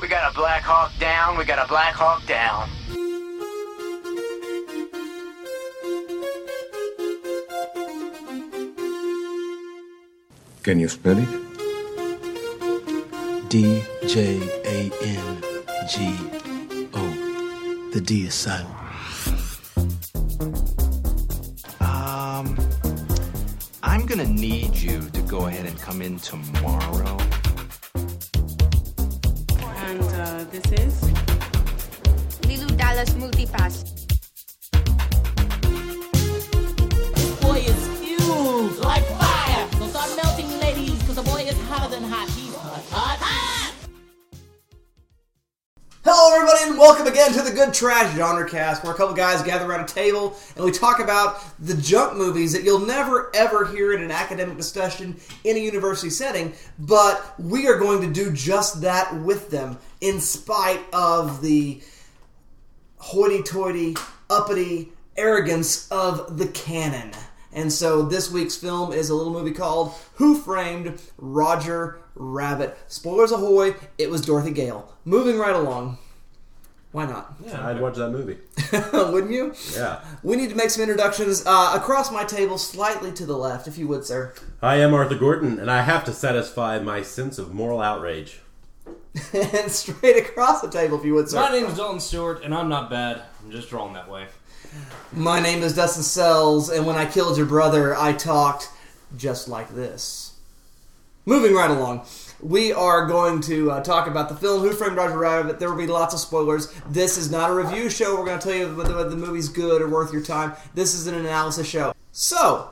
We got a Black Hawk down. We got a Black Hawk down. Can you spell it? D J A N G O. The D is silent. Um, I'm gonna need you to go ahead and come in tomorrow. This is? Lilu Dallas Multipass. Again to the Good Trash Genre Cast, where a couple guys gather around a table and we talk about the junk movies that you'll never ever hear in an academic discussion in a university setting, but we are going to do just that with them, in spite of the hoity-toity, uppity arrogance of the canon. And so this week's film is a little movie called Who Framed Roger Rabbit. Spoilers ahoy, it was Dorothy Gale. Moving right along. Why not? Yeah, I'd watch that movie. Wouldn't you? Yeah. We need to make some introductions uh, across my table, slightly to the left, if you would, sir. I am Arthur Gordon, and I have to satisfy my sense of moral outrage. and straight across the table, if you would, sir. My name is Dalton Stewart, and I'm not bad. I'm just drawn that way. My name is Dustin Sells, and when I killed your brother, I talked just like this. Moving right along, we are going to uh, talk about the film Who Framed Roger Rabbit. There will be lots of spoilers. This is not a review show. We're going to tell you whether, whether the movie's good or worth your time. This is an analysis show. So,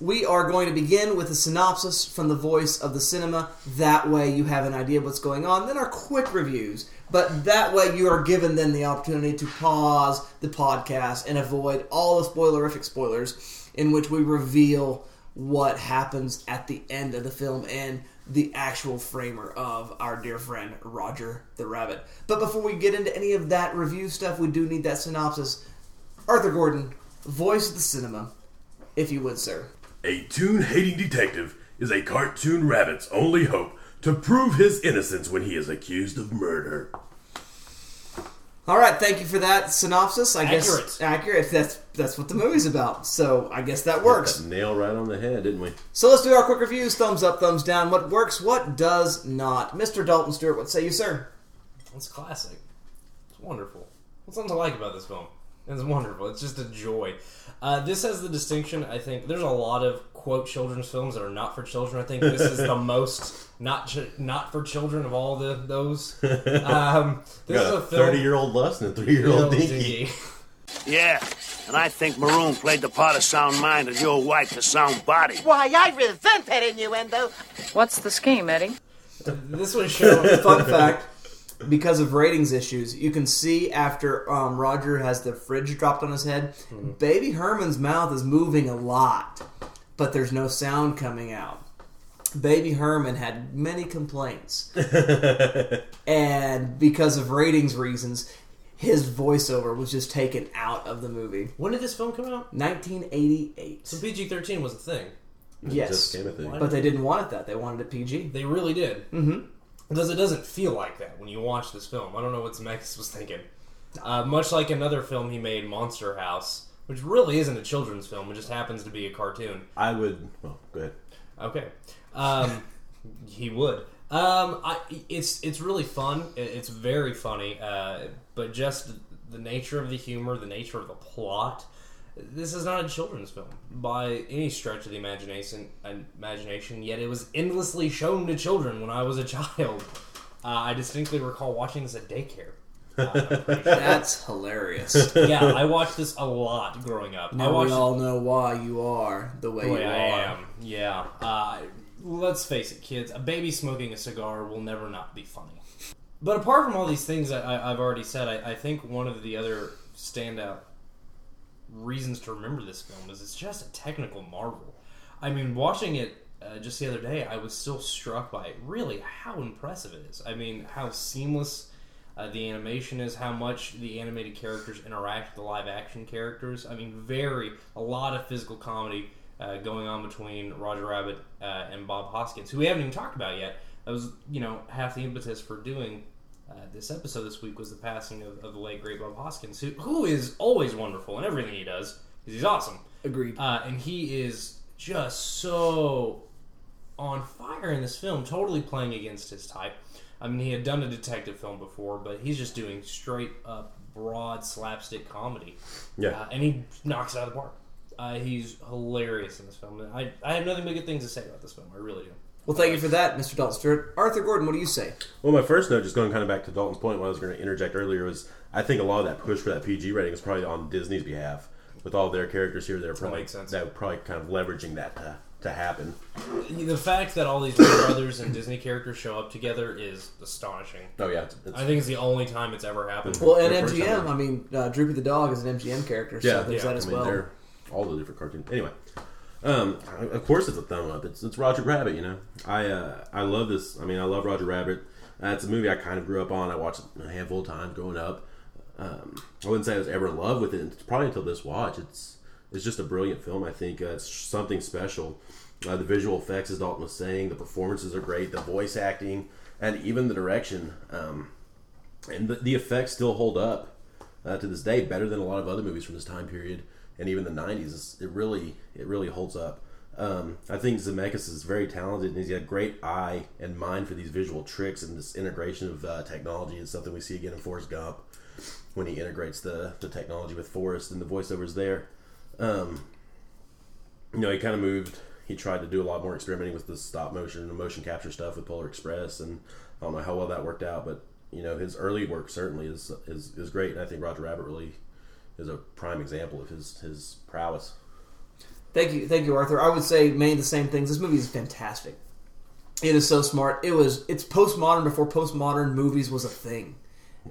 we are going to begin with a synopsis from the voice of the cinema. That way, you have an idea of what's going on. Then our quick reviews. But that way, you are given then the opportunity to pause the podcast and avoid all the spoilerific spoilers, in which we reveal what happens at the end of the film and the actual framer of our dear friend Roger the Rabbit. But before we get into any of that review stuff, we do need that synopsis. Arthur Gordon, voice of the cinema, if you would, sir. A tune hating detective is a cartoon rabbit's only hope to prove his innocence when he is accused of murder. All right, thank you for that synopsis. I guess Accurate. accurate. That's that's what the movie's about. So I guess that works. Nail right on the head, didn't we? So let's do our quick reviews. Thumbs up, thumbs down. What works? What does not? Mr. Dalton Stewart, what say you, sir? It's classic. It's wonderful. What's something to like about this film? It's wonderful. It's just a joy. Uh, this has the distinction. I think there's a lot of quote children's films that are not for children. I think this is the most not ch- not for children of all the those. Um, this is Got a a thirty-year-old Lust and a three-year-old Dinky. Yeah, and I think Maroon played the part of sound mind and your wife the sound body. Why, I resent that innuendo. What's the scheme, Eddie? This was shown. Fun fact: because of ratings issues, you can see after um, Roger has the fridge dropped on his head, Baby Herman's mouth is moving a lot, but there's no sound coming out. Baby Herman had many complaints, and because of ratings reasons, his voiceover was just taken out of the movie. when did this film come out? 1988. So PG-13 was a thing. yes, just came a thing. but they didn't want it that. They wanted it PG. They really did. Mm-hmm. Because it doesn't feel like that when you watch this film. I don't know what Zemeckis was thinking. Uh, much like another film he made, Monster House, which really isn't a children's film. It just happens to be a cartoon. I would. Well, go ahead. Okay, um, he would. Um, I, it's it's really fun. It's very funny, uh, but just the nature of the humor, the nature of the plot. This is not a children's film by any stretch of the imagination. Imagination, yet it was endlessly shown to children when I was a child. Uh, I distinctly recall watching this at daycare. I'm pretty sure. That's hilarious. yeah, I watched this a lot growing up. I Now watched we all know why you are the way, the way you I are. am. Yeah. Uh, let's face it, kids. A baby smoking a cigar will never not be funny. But apart from all these things that I, I've already said, I, I think one of the other standout reasons to remember this film is it's just a technical marvel. I mean, watching it uh, just the other day, I was still struck by really how impressive it is. I mean, how seamless uh, the animation is, how much the animated characters interact with the live action characters. I mean, very a lot of physical comedy uh, going on between Roger Rabbit uh, and Bob Hoskins, who we haven't even talked about yet. That was, you know, half the impetus for doing Uh, this episode this week was the passing of, of the late great Bob Hoskins, who, who is always wonderful in everything he does. 'cause He's awesome. Agreed. Uh, and he is just so on fire in this film, totally playing against his type. I mean, he had done a detective film before, but he's just doing straight up broad slapstick comedy. Yeah. Uh, and he knocks it out of the park. Uh, he's hilarious in this film. I, I have nothing but good things to say about this film. I really do. Well, thank you for that, Mr. Dalton Stewart. Arthur Gordon, what do you say? Well, my first note, just going kind of back to Dalton's point, what I was going to interject earlier was I think a lot of that push for that PG rating is probably on Disney's behalf. With all their characters here, they're probably makes sense. that would probably kind of leveraging that to, to happen. The fact that all these brothers and Disney characters show up together is astonishing. Oh yeah, it's, it's, I think it's the only time it's ever happened. Well, and MGM. I mean, uh, Droopy the dog is an MGM character, so yeah, there's yeah. that as I mean, well. they're all the different cartoons. Anyway, um, of course it's a thumb up. It's it's Roger Rabbit. You know, I uh, I love this. I mean, I love Roger Rabbit. Uh, it's a movie I kind of grew up on. I watched it a handful of times growing up. Um, I wouldn't say I was ever in love with it. It's probably until this watch. It's it's just a brilliant film. I think uh, it's something special. Uh, the visual effects, as Dalton was saying, the performances are great. The voice acting, and even the direction, um, and the, the effects still hold up uh, to this day, better than a lot of other movies from this time period, and even the '90s. It really, it really holds up. Um, I think Zemeckis is very talented, and he's got a great eye and mind for these visual tricks and this integration of uh, technology. is something we see again in Forrest Gump when he integrates the, the technology with Forrest and the voiceovers there. Um, you know, he kind of moved. He tried to do a lot more experimenting with the stop motion and motion capture stuff with Polar Express, and I don't know how well that worked out, but you know, his early work certainly is is, is great, and I think Roger Rabbit really is a prime example of his his prowess. Thank you, thank you, Arthur. I would say many the same things. This movie is fantastic. It is so smart. It was. It's postmodern before postmodern movies was a thing.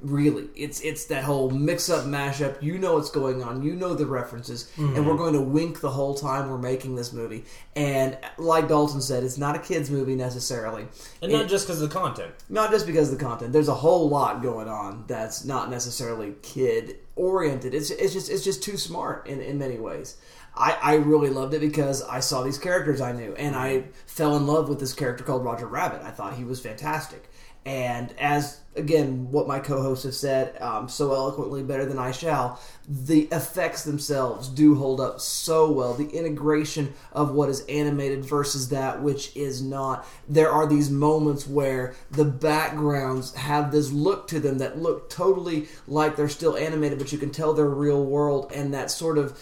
Really, it's it's that whole mix-up, mashup. You know what's going on. You know the references, and we're mm-hmm. going to wink the whole time we're making this movie. And like Dalton said, it's not a kids' movie necessarily, And not just because of the content. not just because of the content. There's a whole lot going on that's not necessarily kid oriented. It's it's just it's just too smart in, in many ways. I, I really loved it because I saw these characters I knew and I fell in love with this character called Roger Rabbit. I thought he was fantastic. And as again, what my co-hosts have said um, so eloquently, better than I shall, the effects themselves do hold up so well. The integration of what is animated versus that which is not. There are these moments where the backgrounds have this look to them that look totally like they're still animated, but you can tell they're real world, and that sort of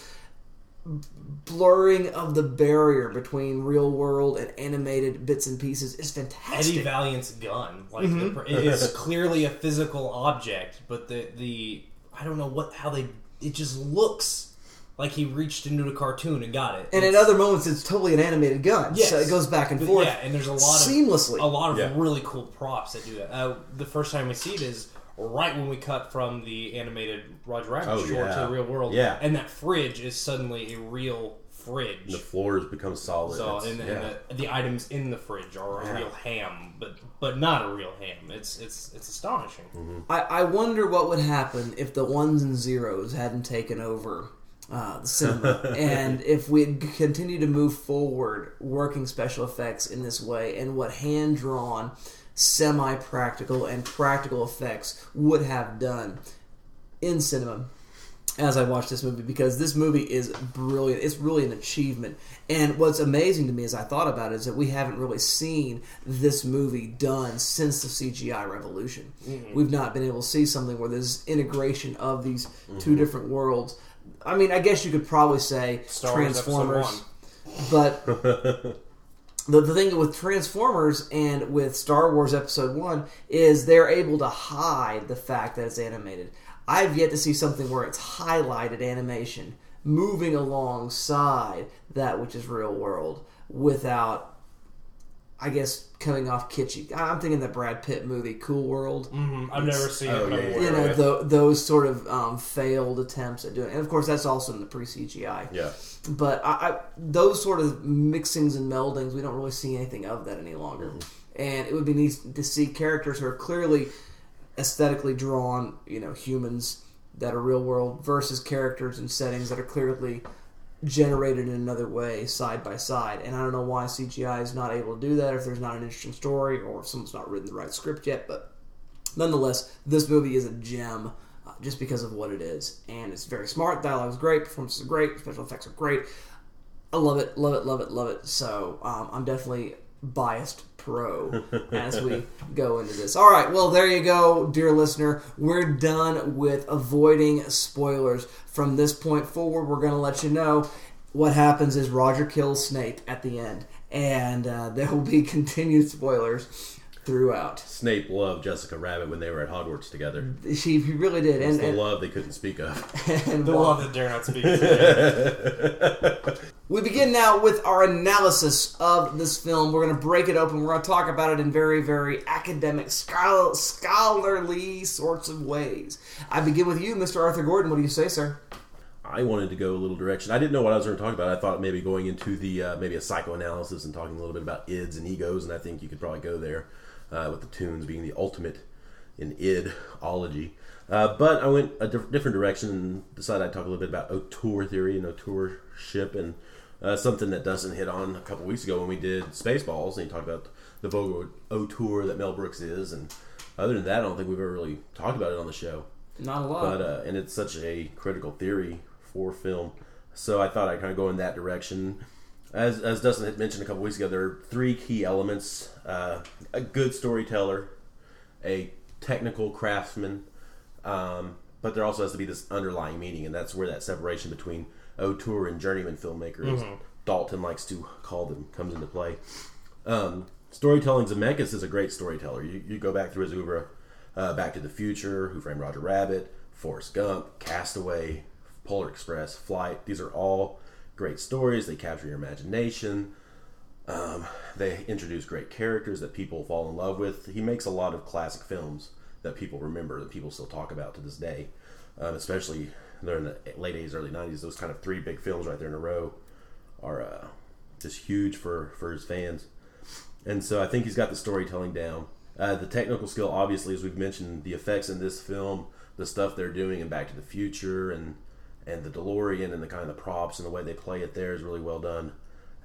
blurring of the barrier between real world and animated bits and pieces is fantastic. Eddie Valiant's gun, like Mhm. the, it is clearly a physical object, but the the I don't know what how they it just looks like he reached into the cartoon and got it. and at It's- other moments, it's totally an animated gun. Yes. So it goes back and But forth. Yeah, and there's a lot of seamlessly. a lot of Yeah. really cool props that do that. Uh, the first time we see it is right when we cut from the animated Roger Rabbit Oh, short to the real world. Yeah. and that fridge is suddenly a real fridge. The floors become solid. So, and, yeah. and the, the items in the fridge are a real ham, but but not a real ham. It's it's it's astonishing. Mm-hmm. I, I wonder what would happen if the ones and zeros hadn't taken over uh, the cinema, and if we had continued to move forward working special effects in this way, and what hand drawn, semi practical, and practical effects would have done in cinema as I watched this movie because this movie is brilliant. It's really an achievement. And what's amazing to me as I thought about it is that we haven't really seen this movie done since the CGI revolution. Mhm. We've not been able to see something where there's integration of these two Mhm. different worlds. I mean, I guess you could probably say Star Transformers, but the, the thing with Transformers and with Star Wars Episode 1 is they're able to hide the fact that it's animated. I've yet to see something where it's highlighted animation moving alongside that which is real world without, I guess, coming off kitschy. I'm thinking the Brad Pitt movie, Cool World. Mhm. I've never seen it, Oh, but I'm You know, it. tho- those sort of um, failed attempts at doing it. And of course, that's also in the pre CGI. Yeah. But I, I, those sort of mixings and meldings, we don't really see anything of that any longer. Mm-hmm. And it would be neat to see characters who are clearly aesthetically drawn, you know, humans that are real world versus characters and settings that are clearly generated in another way side by side. And I don't know why CGI is not able to do that, if there's not an interesting story or if someone's not written the right script yet, but nonetheless, this movie is a gem just because of what it is, and it's very smart. Dialogue is great, performances are great, special effects are great. I love it, love it, love it, love it. So um, I'm definitely biased pro as we go into this. All right, well, there you go, dear listener. We're done with avoiding spoilers. From this point forward, we're going to let you know what happens is Roger kills Snape at the end, and uh, there will be continued spoilers throughout. Snape loved Jessica Rabbit when they were at Hogwarts together. She he really did, It's and, the and love they couldn't speak of. and The love that dare not speak. We begin now with our analysis of this film. We're going to break it open. We're going to talk about it in very, very academic, schol- scholarly sorts of ways. I begin with you, Mr. Arthur Gordon. What do you say, sir? I wanted to go a little direction. I didn't know what I was going to talk about. I thought maybe going into the uh, maybe a psychoanalysis and talking a little bit about ids and egos, and I think you could probably go there uh, with the tunes being the ultimate in idology. Uh, but I went a diff- different direction and decided I'd talk a little bit about auteur theory and auteurship and uh, something that Dustin hit on a couple weeks ago when we did Spaceballs, and he talked about the vogue auteur that Mel Brooks is. And other than that, I don't think we've ever really talked about it on the show. Not a lot. But uh, and it's such a critical theory for film, so I thought I'd kind of go in that direction. As as Dustin had mentioned a couple weeks ago, there are three key elements: uh, a good storyteller, a technical craftsman, um, but there also has to be this underlying meaning, and that's where that separation between auteur and journeyman filmmaker, as Mhm. Dalton likes to call them, comes into play. Um, storytelling, Zemeckis is a great storyteller. You, you go back through his oeuvre, uh, Back to the Future, Who Framed Roger Rabbit, Forrest Gump, Castaway, Polar Express, Flight. These are all great stories. They capture your imagination. Um, they introduce great characters that people fall in love with. He makes a lot of classic films that people remember, that people still talk about to this day, um, especially during the late 80s, early 90s. Those kind of three big films right there in a row are uh, just huge for, for his fans. And so I think he's got the storytelling down. Uh, the technical skill, obviously, as we've mentioned, the effects in this film, the stuff they're doing in Back to the Future, and and the DeLorean, and the kind of the props and the way they play it there is really well done.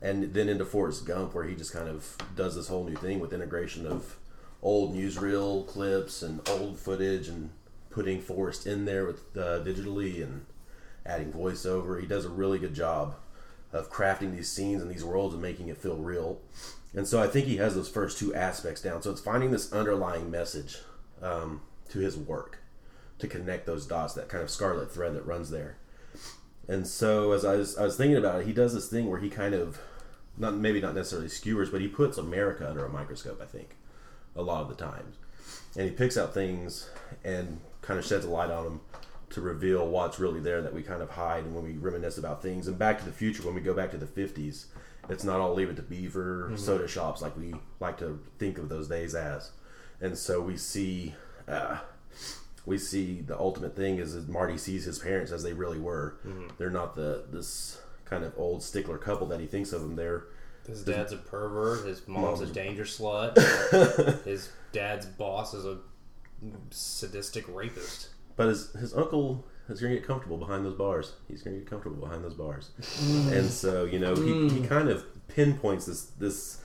And then into Forrest Gump, where he just kind of does this whole new thing with integration of old newsreel clips and old footage, and putting Forrest in there with uh, digitally and adding voiceover. He does a really good job of crafting these scenes and these worlds and making it feel real. And so I think he has those first two aspects down. So it's finding this underlying message um, to his work to connect those dots, that kind of scarlet thread that runs there. And so as I was, I was thinking about it, he does this thing where he kind of, not maybe not necessarily skewers, but he puts America under a microscope. I think a lot of the times, and he picks out things and kind of sheds a light on them to reveal what's really there that we kind of hide and when we reminisce about things. And Back to the Future, when we go back to the 50s, it's not all Leave It to Beaver Mhm. soda shops like we like to think of those days as. And so we see, uh, we see the ultimate thing is that Marty sees his parents as they really were. Mhm. They're not the this kind of old stickler couple that he thinks of them. They're His dad's a pervert. His mom's a Mom's- danger slut. his dad's boss is a sadistic rapist. But his his uncle is going to get comfortable behind those bars. He's going to get comfortable behind those bars, Mm. and so you know he, he Mm. kind of pinpoints this this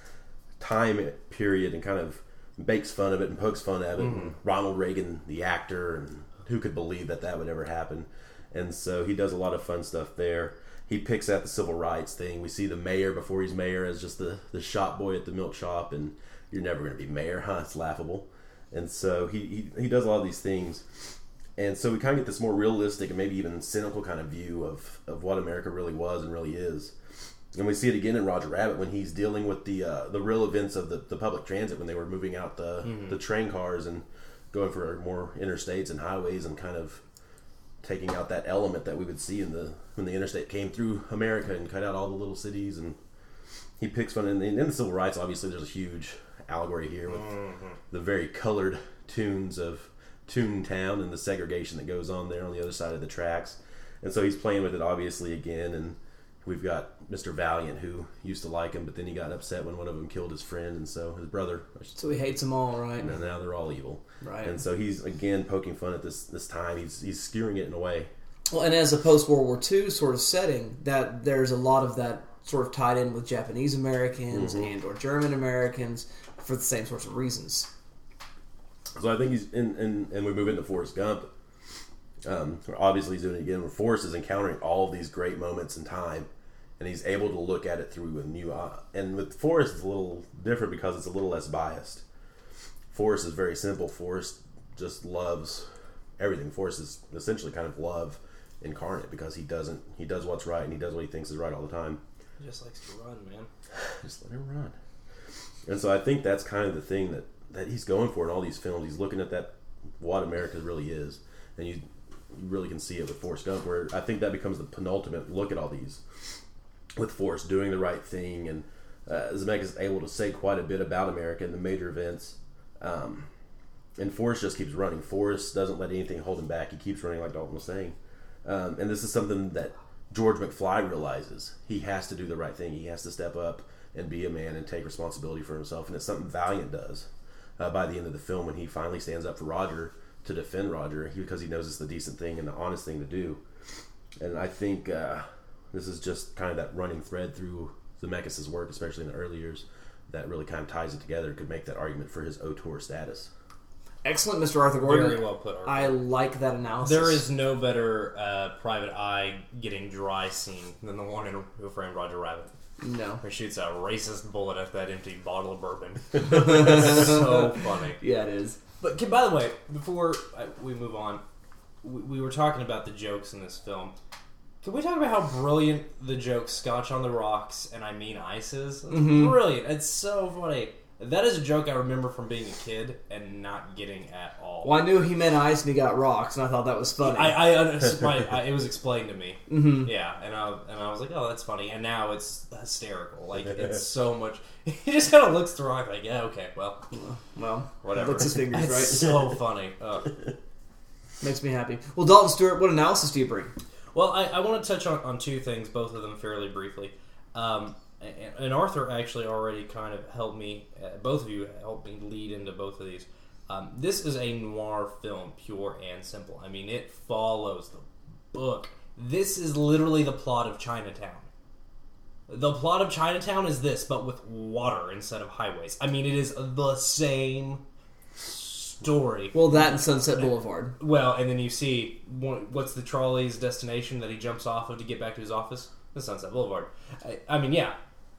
time period and kind of makes fun of it and pokes fun at it. Mhm. And Ronald Reagan, the actor, and who could believe that that would ever happen? And so he does a lot of fun stuff there. He picks at the civil rights thing. We see the mayor before he's mayor as just the, the shop boy at the milk shop, and you're never going to be mayor, huh? It's laughable. And so he, he, he does a lot of these things. And so we kind of get this more realistic and maybe even cynical kind of view of, of what America really was and really is. And we see it again in Roger Rabbit when he's dealing with the uh, the real events of the, the public transit when they were moving out the, Mhm. the train cars and going for more interstates and highways and kind of taking out that element that we would see in the when the interstate came through America and cut out all the little cities and he picks one and in the civil rights obviously there's a huge allegory here with Mhm. the very colored tunes of Toontown and the segregation that goes on there on the other side of the tracks. And so he's playing with it obviously again and we've got Mr. Valiant who used to like him but then he got upset when one of them killed his friend and so his brother So he hates them all, right? and now they're all evil. Right. And so he's again poking fun at this this time. He's he's skewering it in a way. Well, and as a post World War II sort of setting, that there's a lot of that sort of tied in with Japanese Americans Mhm. and or German Americans for the same sorts of reasons. So I think he's in, in and we move into Forrest Gump. Um, obviously, he's doing it again. Where Forrest is encountering all of these great moments in time, and he's able to look at it through a new eye. And with Forrest, it's a little different because it's a little less biased. Forrest is very simple. Forrest just loves everything. Forrest is essentially kind of love incarnate because he doesn't he does what's right and he does what he thinks is right all the time. He just likes to run, man. Just let him run. And so I think that's kind of the thing that that he's going for in all these films. He's looking at that what America really is, and you you really can see it with Forrest Gump. Where I think that becomes the penultimate look at all these with Forrest doing the right thing, and uh, Zemeckis is able to say quite a bit about America and the major events. Um, and Forrest just keeps running. Forrest doesn't let anything hold him back. He keeps running, like Dalton was saying. Um, and this is something that George McFly realizes. He has to do the right thing. He has to step up and be a man and take responsibility for himself. And it's something Valiant does uh, by the end of the film when he finally stands up for Roger to defend Roger because he knows it's the decent thing and the honest thing to do. And I think uh, this is just kind of that running thread through Zemeckis' work, especially in the early years, that really kind of ties it together. Could make that argument for his auteur status. Excellent, Mr. Arthur Gordon. Very well put, Arthur. I like that analysis. There is no better uh, private eye getting dry scene than the one in Who Framed Roger Rabbit. No. Where he shoots a racist bullet at that empty bottle of bourbon. It's so funny. Yeah, it is. But can, by the way, before uh, we move on, we, we were talking about the jokes in this film. Can we talk about how brilliant the joke "Scotch on the rocks" and I mean ice is? It's Mhm. brilliant. It's so funny. That is a joke I remember from being a kid and not getting at all. Well, I knew he meant ice and he got rocks, and I thought that was funny. I, I, under- my, I it was explained to me. Mhm. Yeah, and I and I was like, oh, that's funny. And now it's hysterical. Like it's so much. He just kind of looks through it like, yeah, okay, well, well, whatever. licks his fingers, It's right? So funny. Ugh. Makes me happy. Well, Dalton Stewart, what analysis do you bring? Well, I, I want to touch on, on two things, both of them fairly briefly. Um, and, and Arthur actually already kind of helped me, uh, both of you helped me lead into both of these. Um, this is a noir film, pure and simple. I mean, it follows the book. This is literally the plot of Chinatown. The plot of Chinatown is this, but with water instead of highways. I mean, it is the same story. Well, that and Sunset Boulevard. Well, and then you see what's the trolley's destination that he jumps off of to get back to his office? The Sunset Boulevard. I, I mean, yeah,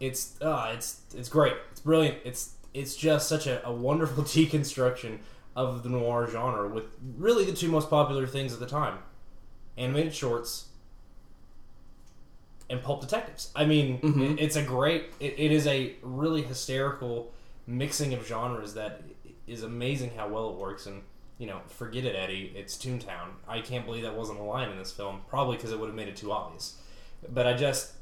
it's uh, it's it's great. It's brilliant. It's it's just such a, a wonderful deconstruction of the noir genre with really the two most popular things at the time: animated shorts and pulp detectives. I mean, Mhm. it's a great. It, it is a really hysterical mixing of genres that is amazing how well it works. And you know, forget it, Eddie. It's Toontown. I can't believe that wasn't a line in this film. Probably because it would have made it too obvious. But I just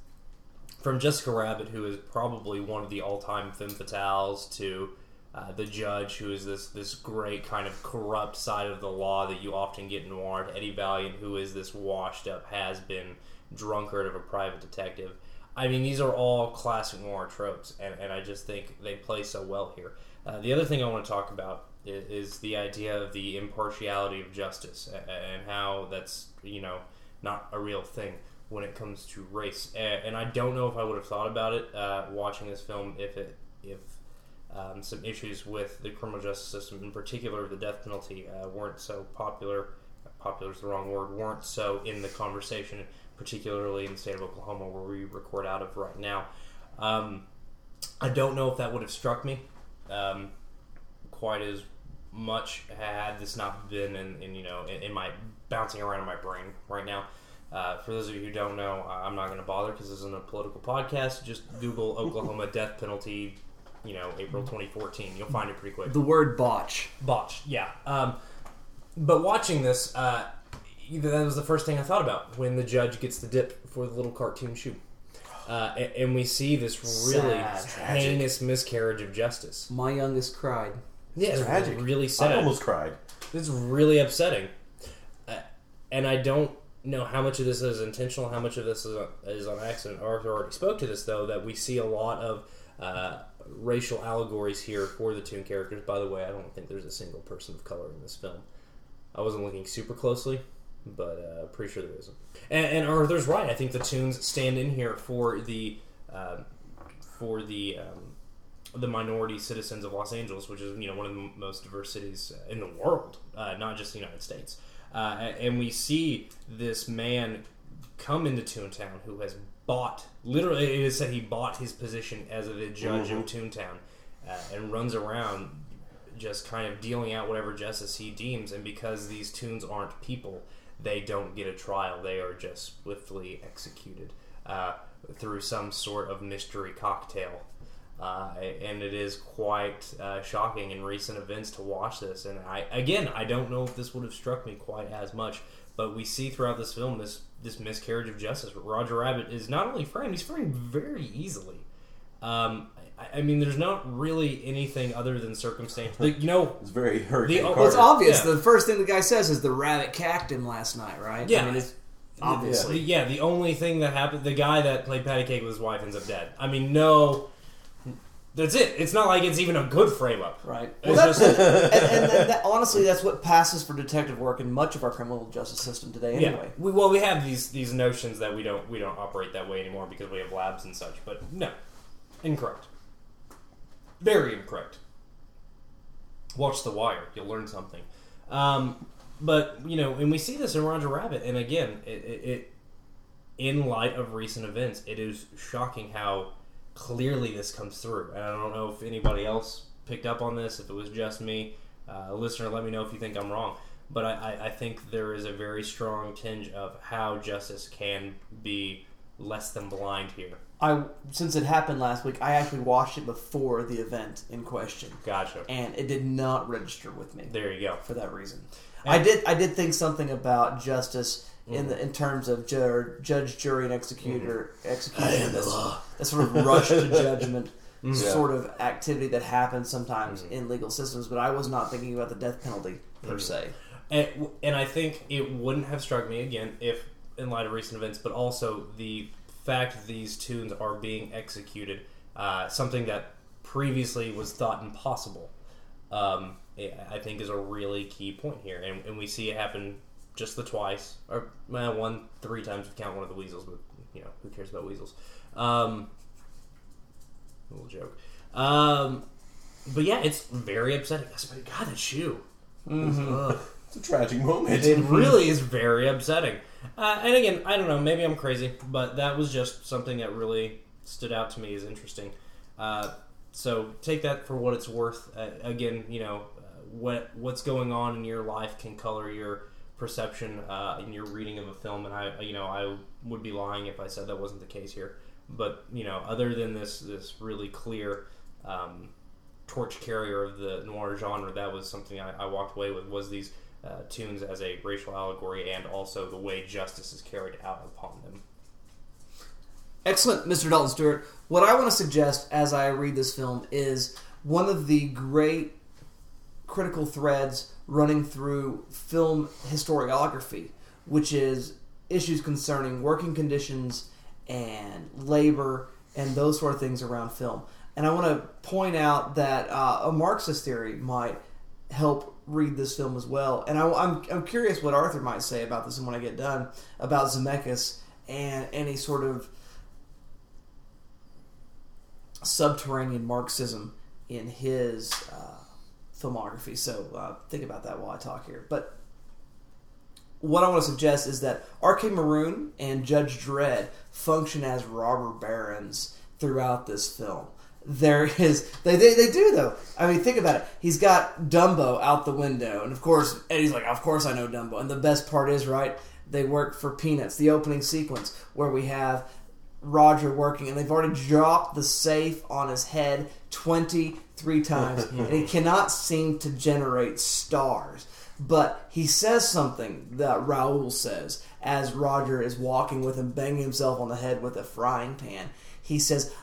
from Jessica Rabbit, who is probably one of the all-time femme fatales, to uh, the judge, who is this this great kind of corrupt side of the law that you often get in noir, Eddie Valiant, who is this washed-up has-been drunkard of a private detective. I mean, these are all classic noir tropes, and, and I just think they play so well here. Uh, the other thing I want to talk about is, is the idea of the impartiality of justice a- and how that's you know not a real thing when it comes to race. And I don't know if I would have thought about it uh, watching this film if it if um, some issues with the criminal justice system, in particular the death penalty, uh, weren't so popular. Popular is the wrong word. weren't so in the conversation, particularly in the state of Oklahoma, where we record out of right now. Um, I don't know if that would have struck me um, quite as much had this not been in, you know in, in my bouncing around in my brain right now. Uh, for those of you who don't know, I- I'm not going to bother because this isn't a political podcast. Just Google Oklahoma death penalty, you know, April 2014. You'll find it pretty quick. The word botch. Botch, yeah. Um, but watching this, uh, that was the first thing I thought about when the judge gets the dip for the little cartoon shoe. Uh, and, and we see this really Sad. heinous miscarriage of justice. My youngest cried. Yeah, it's Tragic. really sad. I almost cried. It's really upsetting, uh, and I don't know how much of this is intentional, how much of this is, is on accident. Arthur already spoke to this, though, that we see a lot of uh, racial allegories here for the Toon characters. By the way, I don't think there's a single person of color in this film. I wasn't looking super closely, but uh, pretty sure there isn't. And, and Arthur's right. I think the Toons stand in here for the um for the um, the minority citizens of Los Angeles, which is you know one of the most diverse cities in the world, uh, not just the United States. Uh, and we see this man come into Toontown who has bought literally it is said he bought his position as the judge of Toontown uh, and runs around just kind of dealing out whatever justice he deems and because these tunes aren't people they don't get a trial. They are just swiftly executed uh, through some sort of mystery cocktail uh, and it is quite uh, shocking in recent events to watch this. And I, again, I don't know if this would have struck me quite as much, but we see throughout this film this this miscarriage of justice. Roger Rabbit is not only framed; he's framed very easily. Um, I, I mean, there's not really anything other than circumstance. Like, you know, It's very Hurricane The- Well, it's obvious. Yeah. The first thing the guy says is the rabbit cacked him last night, right? Yeah. I mean, it's The- obviously. yeah, the only thing that happened, the guy that played patty cake with his wife ends up dead. I mean, no, that's it. It's not like it's even a good frame up. Right. Well, that's, just- and, and, and that, honestly, that's what passes for detective work in much of our criminal justice system today. Anyway, Yeah. We, well, we have these these notions that we don't we don't operate that way anymore because we have labs and such. But no, incorrect. Very incorrect. Watch The Wire. You'll learn something. Um, but you know, and we see this in Roger Rabbit, and again, it, it, it in light of recent events, it is shocking how clearly this comes through. And I don't know if anybody else picked up on this. If it was just me, uh, listener, let me know if you think I'm wrong. But I, I, I think there is a very strong tinge of how justice can be less than blind here. I since it happened last week, I actually watched it before the event in question, Gotcha. and it did not register with me There you go. for that reason. And- I did. I did think something about justice in Mm-hmm. the in terms of ju- judge, jury, and executor execution. That's, that sort of rush to judgment. Mm-hmm. Sort of activity that happens sometimes in legal systems, but I was not thinking about the death penalty Mm-hmm. per se. And, and I think it wouldn't have struck me again if, in light of recent events, but also the fact these tunes are being executed, uh, something that previously was thought impossible, um, I think is a really key point here. And, and we see it happen just the twice, or well, one, three times if you count one of the weasels, but you know, who cares about weasels? Um, little joke. Um, but yeah, it's very upsetting. God, that shoe. Ugh. It's a tragic moment. It really is very upsetting. Uh, and again, I don't know. Maybe I'm crazy, but that was just something that really stood out to me as interesting. Uh, so take that for what it's worth. Uh, again, you know, uh, what what's going on in your life can color your perception uh, in your reading of a film. And I, you know, I would be lying if I said that wasn't the case here. But you know, other than this, this really clear. Um, torch carrier of the noir genre. That was something I, I walked away with. Was these uh, tunes as a racial allegory and also the way justice is carried out upon them. Excellent, Mr. Dalton Stewart. What I want to suggest as I read this film is one of the great critical threads running through film historiography, which is issues concerning working conditions and labor and those sort of things around film. And I want to point out that uh, a Marxist theory might help read this film as well. And I, am I'm curious what Arthur might say about this and when I get done about Zemeckis and any sort of subterranean Marxism in his uh, filmography. So uh, think about that while I talk here. But what I want to suggest is that R.K. Maroon and Judge Dredd function as robber barons throughout this film. There is they, they they do though. I mean, think about it. He's got Dumbo out the window, and of course Eddie's like, "Of course I know Dumbo." And the best part is, right? They work for peanuts. The opening sequence where we have Roger working, and they've already dropped the safe on his head twenty three times, and he cannot seem to generate stars. But he says something that Raoul says as Roger is walking with him, banging himself on the head with a frying pan. He says,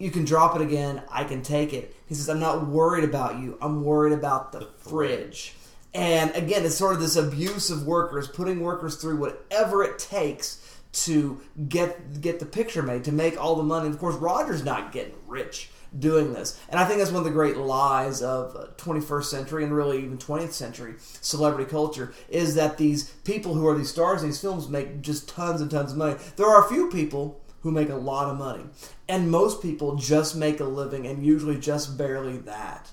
You can drop it again. I can take it. He says, I'm not worried about you. I'm worried about the fridge. And again, it's sort of this abuse of workers, putting workers through whatever it takes to get get the picture made, to make all the money. Of course, Roger's not getting rich doing this. And I think that's one of the great lies of uh, 21st century and really even 20th century celebrity culture is that these people who are these stars in these films make just tons and tons of money. There are a few people who make a lot of money. And most people just make a living and usually just barely that.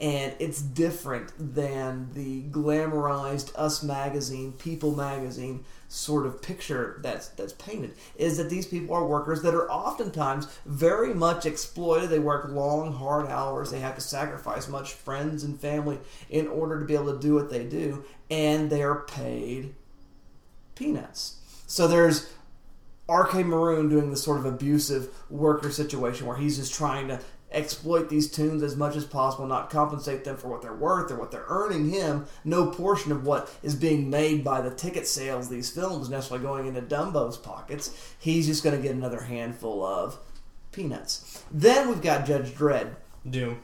And it's different than the glamorized Us magazine, People magazine sort of picture that's that's painted is that these people are workers that are oftentimes very much exploited. They work long, hard hours. They have to sacrifice much friends and family in order to be able to do what they do, and they are paid peanuts. So there's RK Maroon doing this sort of abusive worker situation where he's just trying to exploit these tunes as much as possible, not compensate them for what they're worth or what they're earning him. No portion of what is being made by the ticket sales these films necessarily going into Dumbo's pockets. He's just going to get another handful of peanuts. Then we've got Judge Dredd. Doom.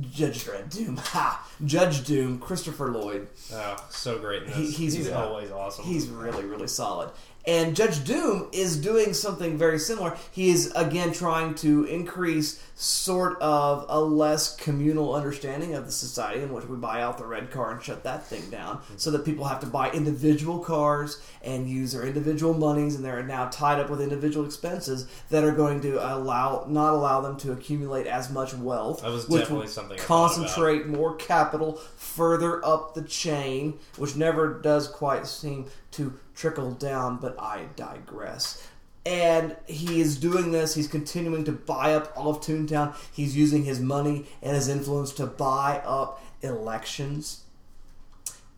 Judge Dredd. Doom. Ha! Judge Doom. Christopher Lloyd. Oh, so great. He- he's, he's always awesome. He's really, really solid. And Judge Doom is doing something very similar. He is again trying to increase sort of a less communal understanding of the society in which we buy out the red car and shut that thing down, so that people have to buy individual cars and use their individual monies, and they're now tied up with individual expenses that are going to allow not allow them to accumulate as much wealth. That was which definitely will something I thought concentrate more capital further up the chain, which never does quite seem to trickle down, but I digress. And he is doing this, he's continuing to buy up all of Toontown. He's using his money and his influence to buy up elections.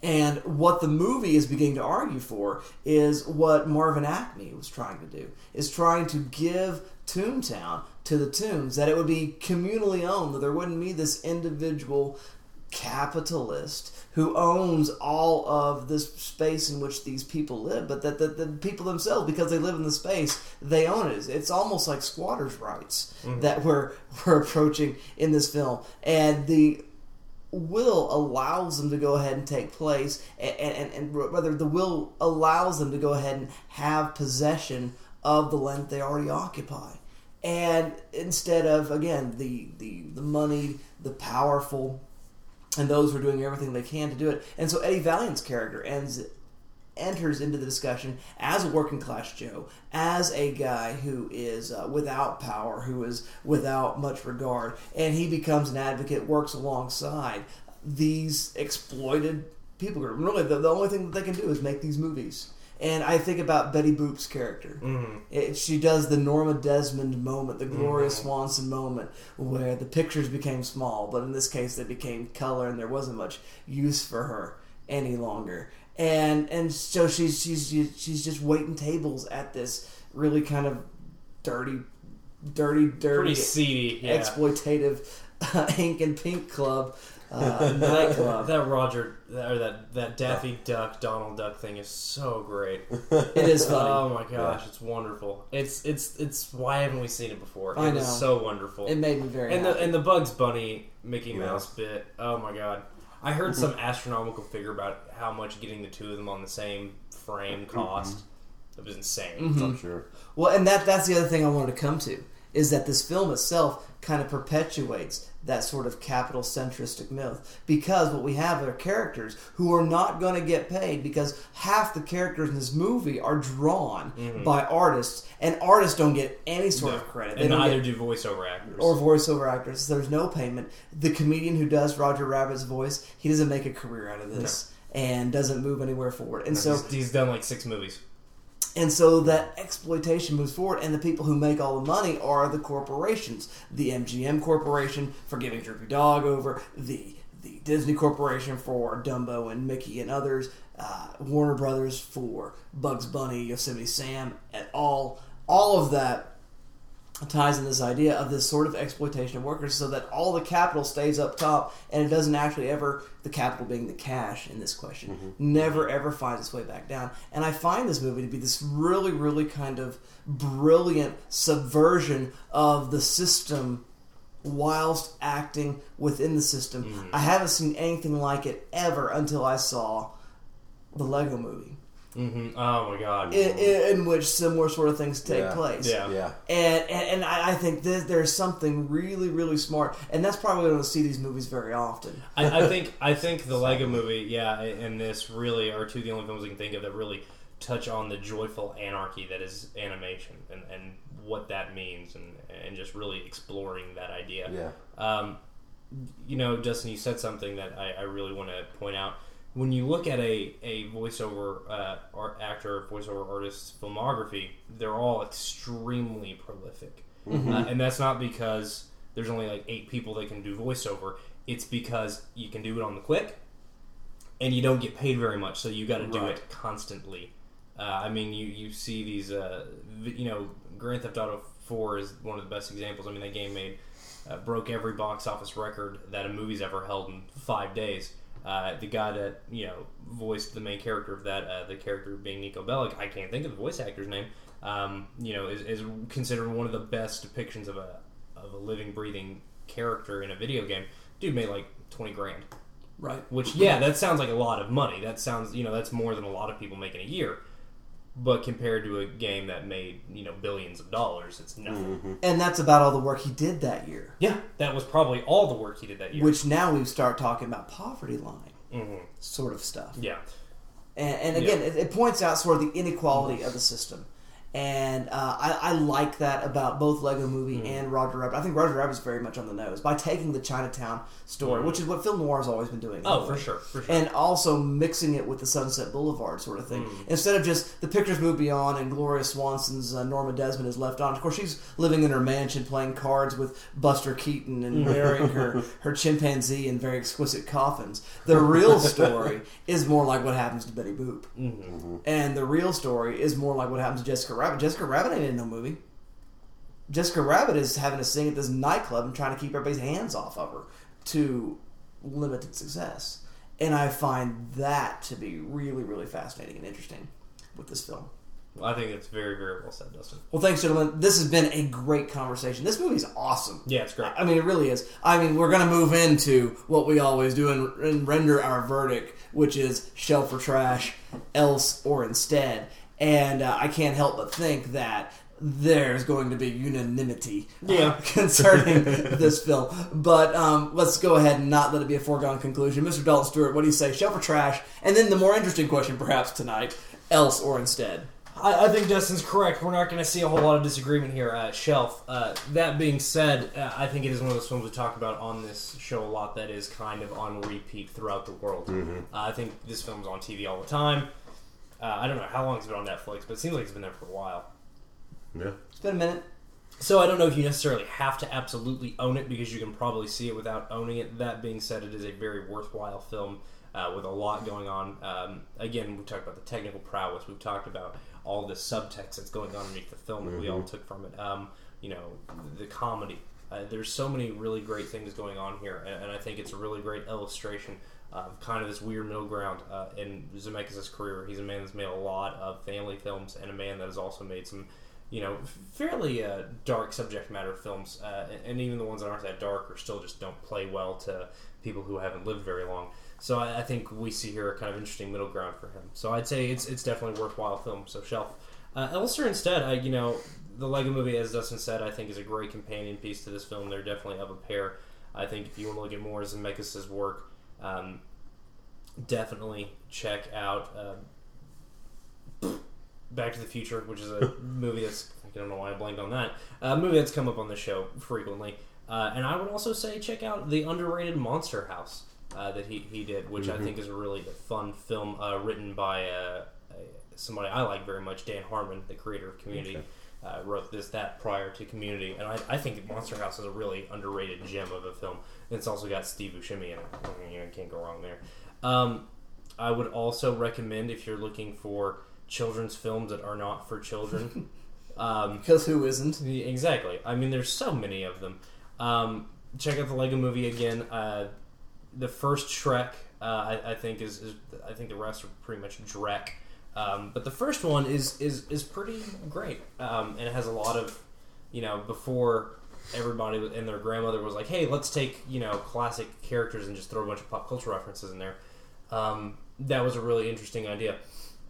And what the movie is beginning to argue for is what Marvin Acme was trying to do, is trying to give Toontown to the Toons, that it would be communally owned, that there wouldn't be this individual capitalist who owns all of this space in which these people live, but that the, the people themselves, because they live in the space, they own it. It's almost like squatters' rights Mhm. that we're we're approaching in this film, and the will allows them to go ahead and take place, and, and, and rather the will allows them to go ahead and have possession of the land they already occupy. And instead of again the, the, the money, the powerful, and those who are doing everything they can to do it. And so Eddie Valiant's character ends enters into the discussion as a working class Joe, as a guy who is uh, without power, who is without much regard, and he becomes an advocate, works alongside these exploited people group. Really, the, the only thing that they can do is make these movies. And I think about Betty Boop's character. Mhm. It, she does the Norma Desmond moment, the Gloria Mhm. Swanson moment, where the pictures became small, but in this case they became color, and there wasn't much use for her any longer. And and so she's she's she's just waiting tables at this really kind of dirty, dirty, dirty, Pretty seedy, yeah. exploitative uh, Ink and Paint club uh, nightclub. that Roger or that that Daffy Duck Donald Duck thing is so great. It is funny. Oh my gosh, it's wonderful. It's it's it's why haven't we seen it before? I It was know. so wonderful. It made me very and happy. the and the Bugs Bunny Mickey Yeah. Mouse bit. Oh my god, I heard some astronomical figure about how much getting the two of them on the same frame cost. It was insane. Mhm. I'm sure. Well, and that that's the other thing I wanted to come to is that this film itself kind of perpetuates that sort of capital centristic myth because what we have are characters who are not going to get paid because half the characters in this movie are drawn Mhm. by artists and artists don't get any sort No. of credit. And don't neither get- do voiceover actors. or voiceover actors. There's no payment. The comedian who does Roger Rabbit's voice, he doesn't make a career out of this and doesn't move anywhere forward. And so he's, he's done like six movies. And so that exploitation moves forward, and the people who make all the money are the corporations. The MGM Corporation for giving Droopy Dog over, the the Disney Corporation for Dumbo and Mickey and others, uh, Warner Brothers for Bugs Bunny, Yosemite Sam, and all all of that ties in this idea of this sort of exploitation of workers so that all the capital stays up top and it doesn't actually ever the capital being the cash in this question mm-hmm. never ever finds its way back down. And i find this movie to be this really really kind of brilliant subversion of the system whilst acting within the system. Mm. I haven't seen anything like it ever until i saw the lego movie hmm Oh my god. in, in, in which similar sort of things take Yeah. place. Yeah. Yeah. And and, and I, I think this, there's something really really smart, and that's probably why we don't see these movies very often. I, I think I think the Lego Movie, yeah, and this really are two of the only films I can think of that really touch on the joyful anarchy that is animation and, and what that means and, and just really exploring that idea. Yeah. Um, you know, Justin, you said something that I, I really want to point out. When you look at a, a voiceover uh, art actor, voiceover artist's filmography, they're all extremely prolific. Mhm. Uh, and that's not because there's only like eight people that can do voiceover. It's because you can do it on the quick, and you don't get paid very much, so you got to do Right. it constantly. Uh, I mean, you you see these, uh, you know, Grand Theft Auto Four is one of the best examples. I mean, that game made uh, broke every box office record that a movie's ever held in five days. Uh, the guy that you know voiced the main character of that, uh, the character being Niko Bellic, I can't think of the voice actor's name. Um, you know, is, is considered one of the best depictions of a of a living, breathing character in a video game. Dude made like twenty grand. Right. Which, yeah, that sounds like a lot of money. That sounds, you know, that's more than a lot of people make in a year. But compared to a game that made, you know, billions of dollars, it's nothing. And that's about all the work he did that year. Yeah, that was probably all the work he did that year. Which now we start talking about poverty line Mhm. sort of stuff. Yeah. And, and again, it, it points out sort of the inequality of the system. And uh, I, I like that about both Lego Movie Mm. and Roger Rabbit. I think Roger Rabbit's very much on the nose by taking the Chinatown story, Mhm. which is what film noir has always been doing. Oh, for sure, for sure. And also mixing it with the Sunset Boulevard sort of thing. Mm. Instead of just the pictures move beyond and Gloria Swanson's uh, Norma Desmond is left on. Of course, she's living in her mansion playing cards with Buster Keaton and Mhm. wearing her, her chimpanzee in very exquisite coffins. The real story is more like what happens to Betty Boop. Mhm. And the real story is more like what happens to Jessica Rabbit. Jessica Rabbit ain't in no movie. Jessica Rabbit is having to sing at this nightclub and trying to keep everybody's hands off of her to limited success. And I find that to be really, really fascinating and interesting with this film. I think it's very, very well said, Dustin. Well, thanks, gentlemen. This has been a great conversation. This movie's awesome. Yeah, it's great. I mean, it really is. I mean, we're going to move into what we always do and, and render our verdict, which is shelf or trash, else or instead. And uh, I can't help but think that there's going to be unanimity uh, concerning this film. But um, let's go ahead and not let it be a foregone conclusion. Mr. Dalton Stewart, what do you say? Shelf or trash? And then the more interesting question, perhaps, tonight, else or instead. I, I think Dustin's correct. We're not going to see a whole lot of disagreement here at Shelf. Uh, that being said, uh, I think it is one of those films we talk about on this show a lot that is kind of on repeat throughout the world. Mhm. Uh, I think this film's on TV all the time. Uh, I don't know how long it's been on Netflix, but it seems like it's been there for a while. Yeah. It's been a minute. So I don't know if you necessarily have to absolutely own it because you can probably see it without owning it. That being said, it is a very worthwhile film uh, with a lot going on. Um, again, we talked about the technical prowess. We've talked about all the subtext that's going on underneath the film that we all Mhm. took from it. Um, you know, the comedy. Uh, there's so many really great things going on here, and, and I think it's a really great illustration of kind of this weird middle ground uh, in Zemeckis' career. He's a man that's made a lot of family films, and a man that has also made some, you know, fairly uh, dark subject matter films, uh, and, and even the ones that aren't that dark are still just don't play well to people who haven't lived very long. So I, I think we see here a kind of interesting middle ground for him. So I'd say it's it's definitely a worthwhile film. So shelf. Uh, Elster instead, I you know the Lego Movie, as Dustin said, I think is a great companion piece to this film. They're definitely of a pair. I think if you want to look at more Zemeckis' work, um, definitely check out uh, Back to the Future, which is a movie that's I don't know why I blanked on that. A movie that's come up on the show frequently. Uh, and I would also say check out the underrated Monster House uh, that he, he did, which I Mhm. think is a really fun film uh, written by uh, somebody I like very much, Dan Harmon, the creator of Community. Okay. Uh, wrote this that prior to Community, and I, I think Monster House is a really underrated gem of a film. And it's also got Steve Buscemi in it. I mean, you can't go wrong there. Um, I would also recommend if you're looking for children's films that are not for children. um, Because who isn't? Exactly. I mean, there's so many of them. Um, check out the Lego Movie again. Uh, the first Shrek, uh, I, I think is, is I think the rest are pretty much Drek. Um, but the first one is is is pretty great, um, and it has a lot of, you know, before everybody and their grandmother was like, "Hey, let's take you know classic characters and just throw a bunch of pop culture references in there." Um, that was a really interesting idea,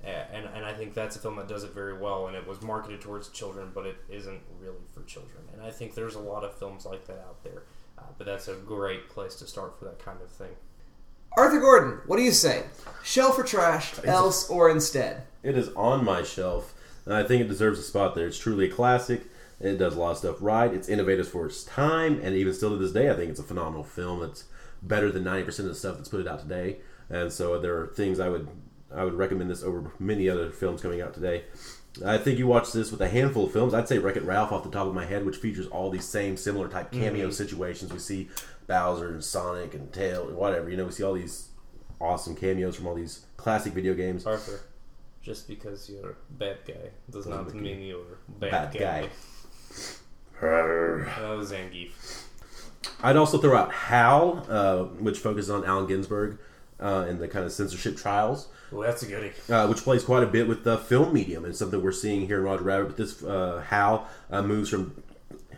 and and I think that's a film that does it very well. And it was marketed towards children, but it isn't really for children. And I think there's a lot of films like that out there. Uh, but that's a great place to start for that kind of thing. Arthur Gordon, what do you say? Shelf or trash, else or instead? It is on my shelf, and I think it deserves a spot there. It's truly a classic. It does a lot of stuff right. It's innovative for its time, and even still to this day, I think it's a phenomenal film. It's better than ninety percent of the stuff that's put it out today. And so there are things I would I would recommend this over many other films coming out today. I think you watch this with a handful of films. I'd say Wreck It Ralph off the top of my head, which features all these same similar type cameo Mhm. situations. We see Bowser and Sonic and Tail and whatever. You know, we see all these awesome cameos from all these classic video games. Arthur, just because you're a bad guy does not Doesn't mean mean you're a bad, bad guy. guy. That was Zangief. I'd also throw out Howl, uh, which focuses on Allen Ginsberg uh, and the kind of censorship trials. Well, that's a goodie. Uh, which plays quite a bit with the film medium and something we're seeing here in Roger Rabbit. But this uh, Howl uh, moves from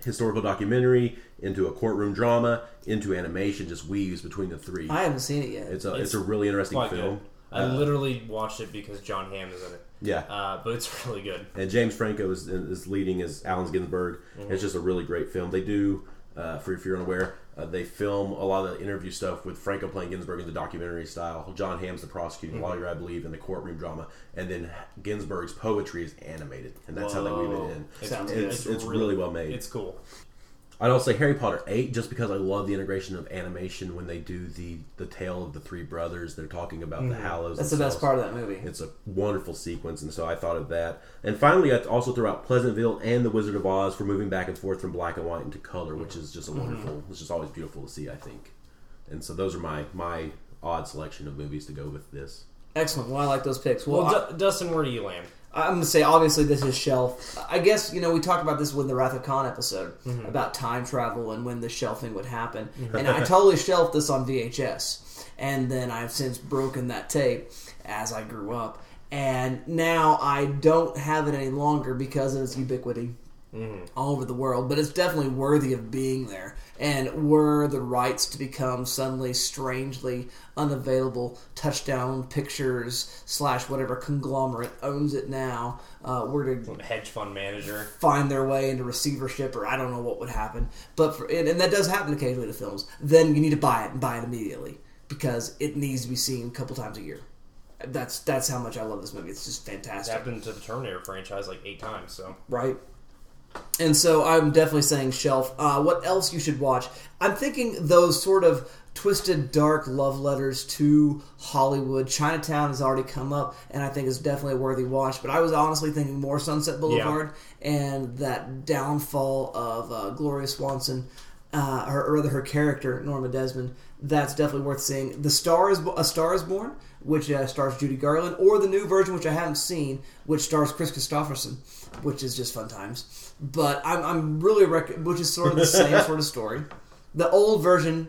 historical documentary into a courtroom drama into animation, just weaves between the three. I haven't seen it yet. It's a it's, a really interesting film. good. I Uh, literally watched it because Jon Hamm is in it. Yeah. uh, but it's really good. and James Franco is, is leading as Allen Ginsberg. Mhm. It's just a really great film. They do, uh, for if you're unaware, uh, they film a lot of the interview stuff with Franco playing Ginsberg in the documentary style. Jon Hamm's the prosecuting Mhm. lawyer, I believe, in the courtroom drama, and then Ginsberg's poetry is animated, and that's how they weave it in. It's- It's, it's it's, really- really well made. it's cool. I'd also say Harry Potter eight, just because I love the integration of animation when they do the the tale of the three brothers. They're talking about the Mhm. Hallows. That's the best part of that movie. It's a wonderful sequence, and so I thought of that. And finally, I also throw out Pleasantville and The Wizard of Oz for moving back and forth from black and white into color, which is just a Mhm. wonderful. It's just always beautiful to see. I think, and so those are my my odd selection of movies to go with this. Excellent. Well, I like those picks. Well, Well, I- Du- Dustin, where do you land? I'm gonna say obviously this is shelf. I guess you know we talked about this with the Wrath of Khan episode Mhm. about time travel and when the shelving would happen, Mhm. and I totally shelved this on VHS, and then I've since broken that tape as I grew up, and now I don't have it any longer because of its ubiquity Mhm. all over the world, but it's definitely worthy of being there. And were the rights to become suddenly strangely unavailable, Touchstone Pictures slash whatever conglomerate owns it now, uh, were to Hedge fund manager. find their way into receivership, or I don't know what would happen. But for, and, and that does happen occasionally to films. Then you need to buy it and buy it immediately because it needs to be seen a couple times a year. That's that's how much I love this movie. It's just fantastic. It's happened to the Terminator franchise like eight times. So right? And so I'm definitely saying shelf. Uh, what else you should watch? I'm thinking those sort of twisted, dark love letters to Hollywood. Chinatown has already come up, and I think is definitely a worthy watch. But I was honestly thinking more Sunset Boulevard and that downfall of uh, Gloria Swanson, uh, or, or rather her character Norma Desmond. That's definitely worth seeing. The Star is a Star is Born, which uh, stars Judy Garland, or the new version, which I haven't seen, which stars Kris Kristofferson, which is just fun times. But I'm, I'm really rec- which is sort of the same sort of story. The old version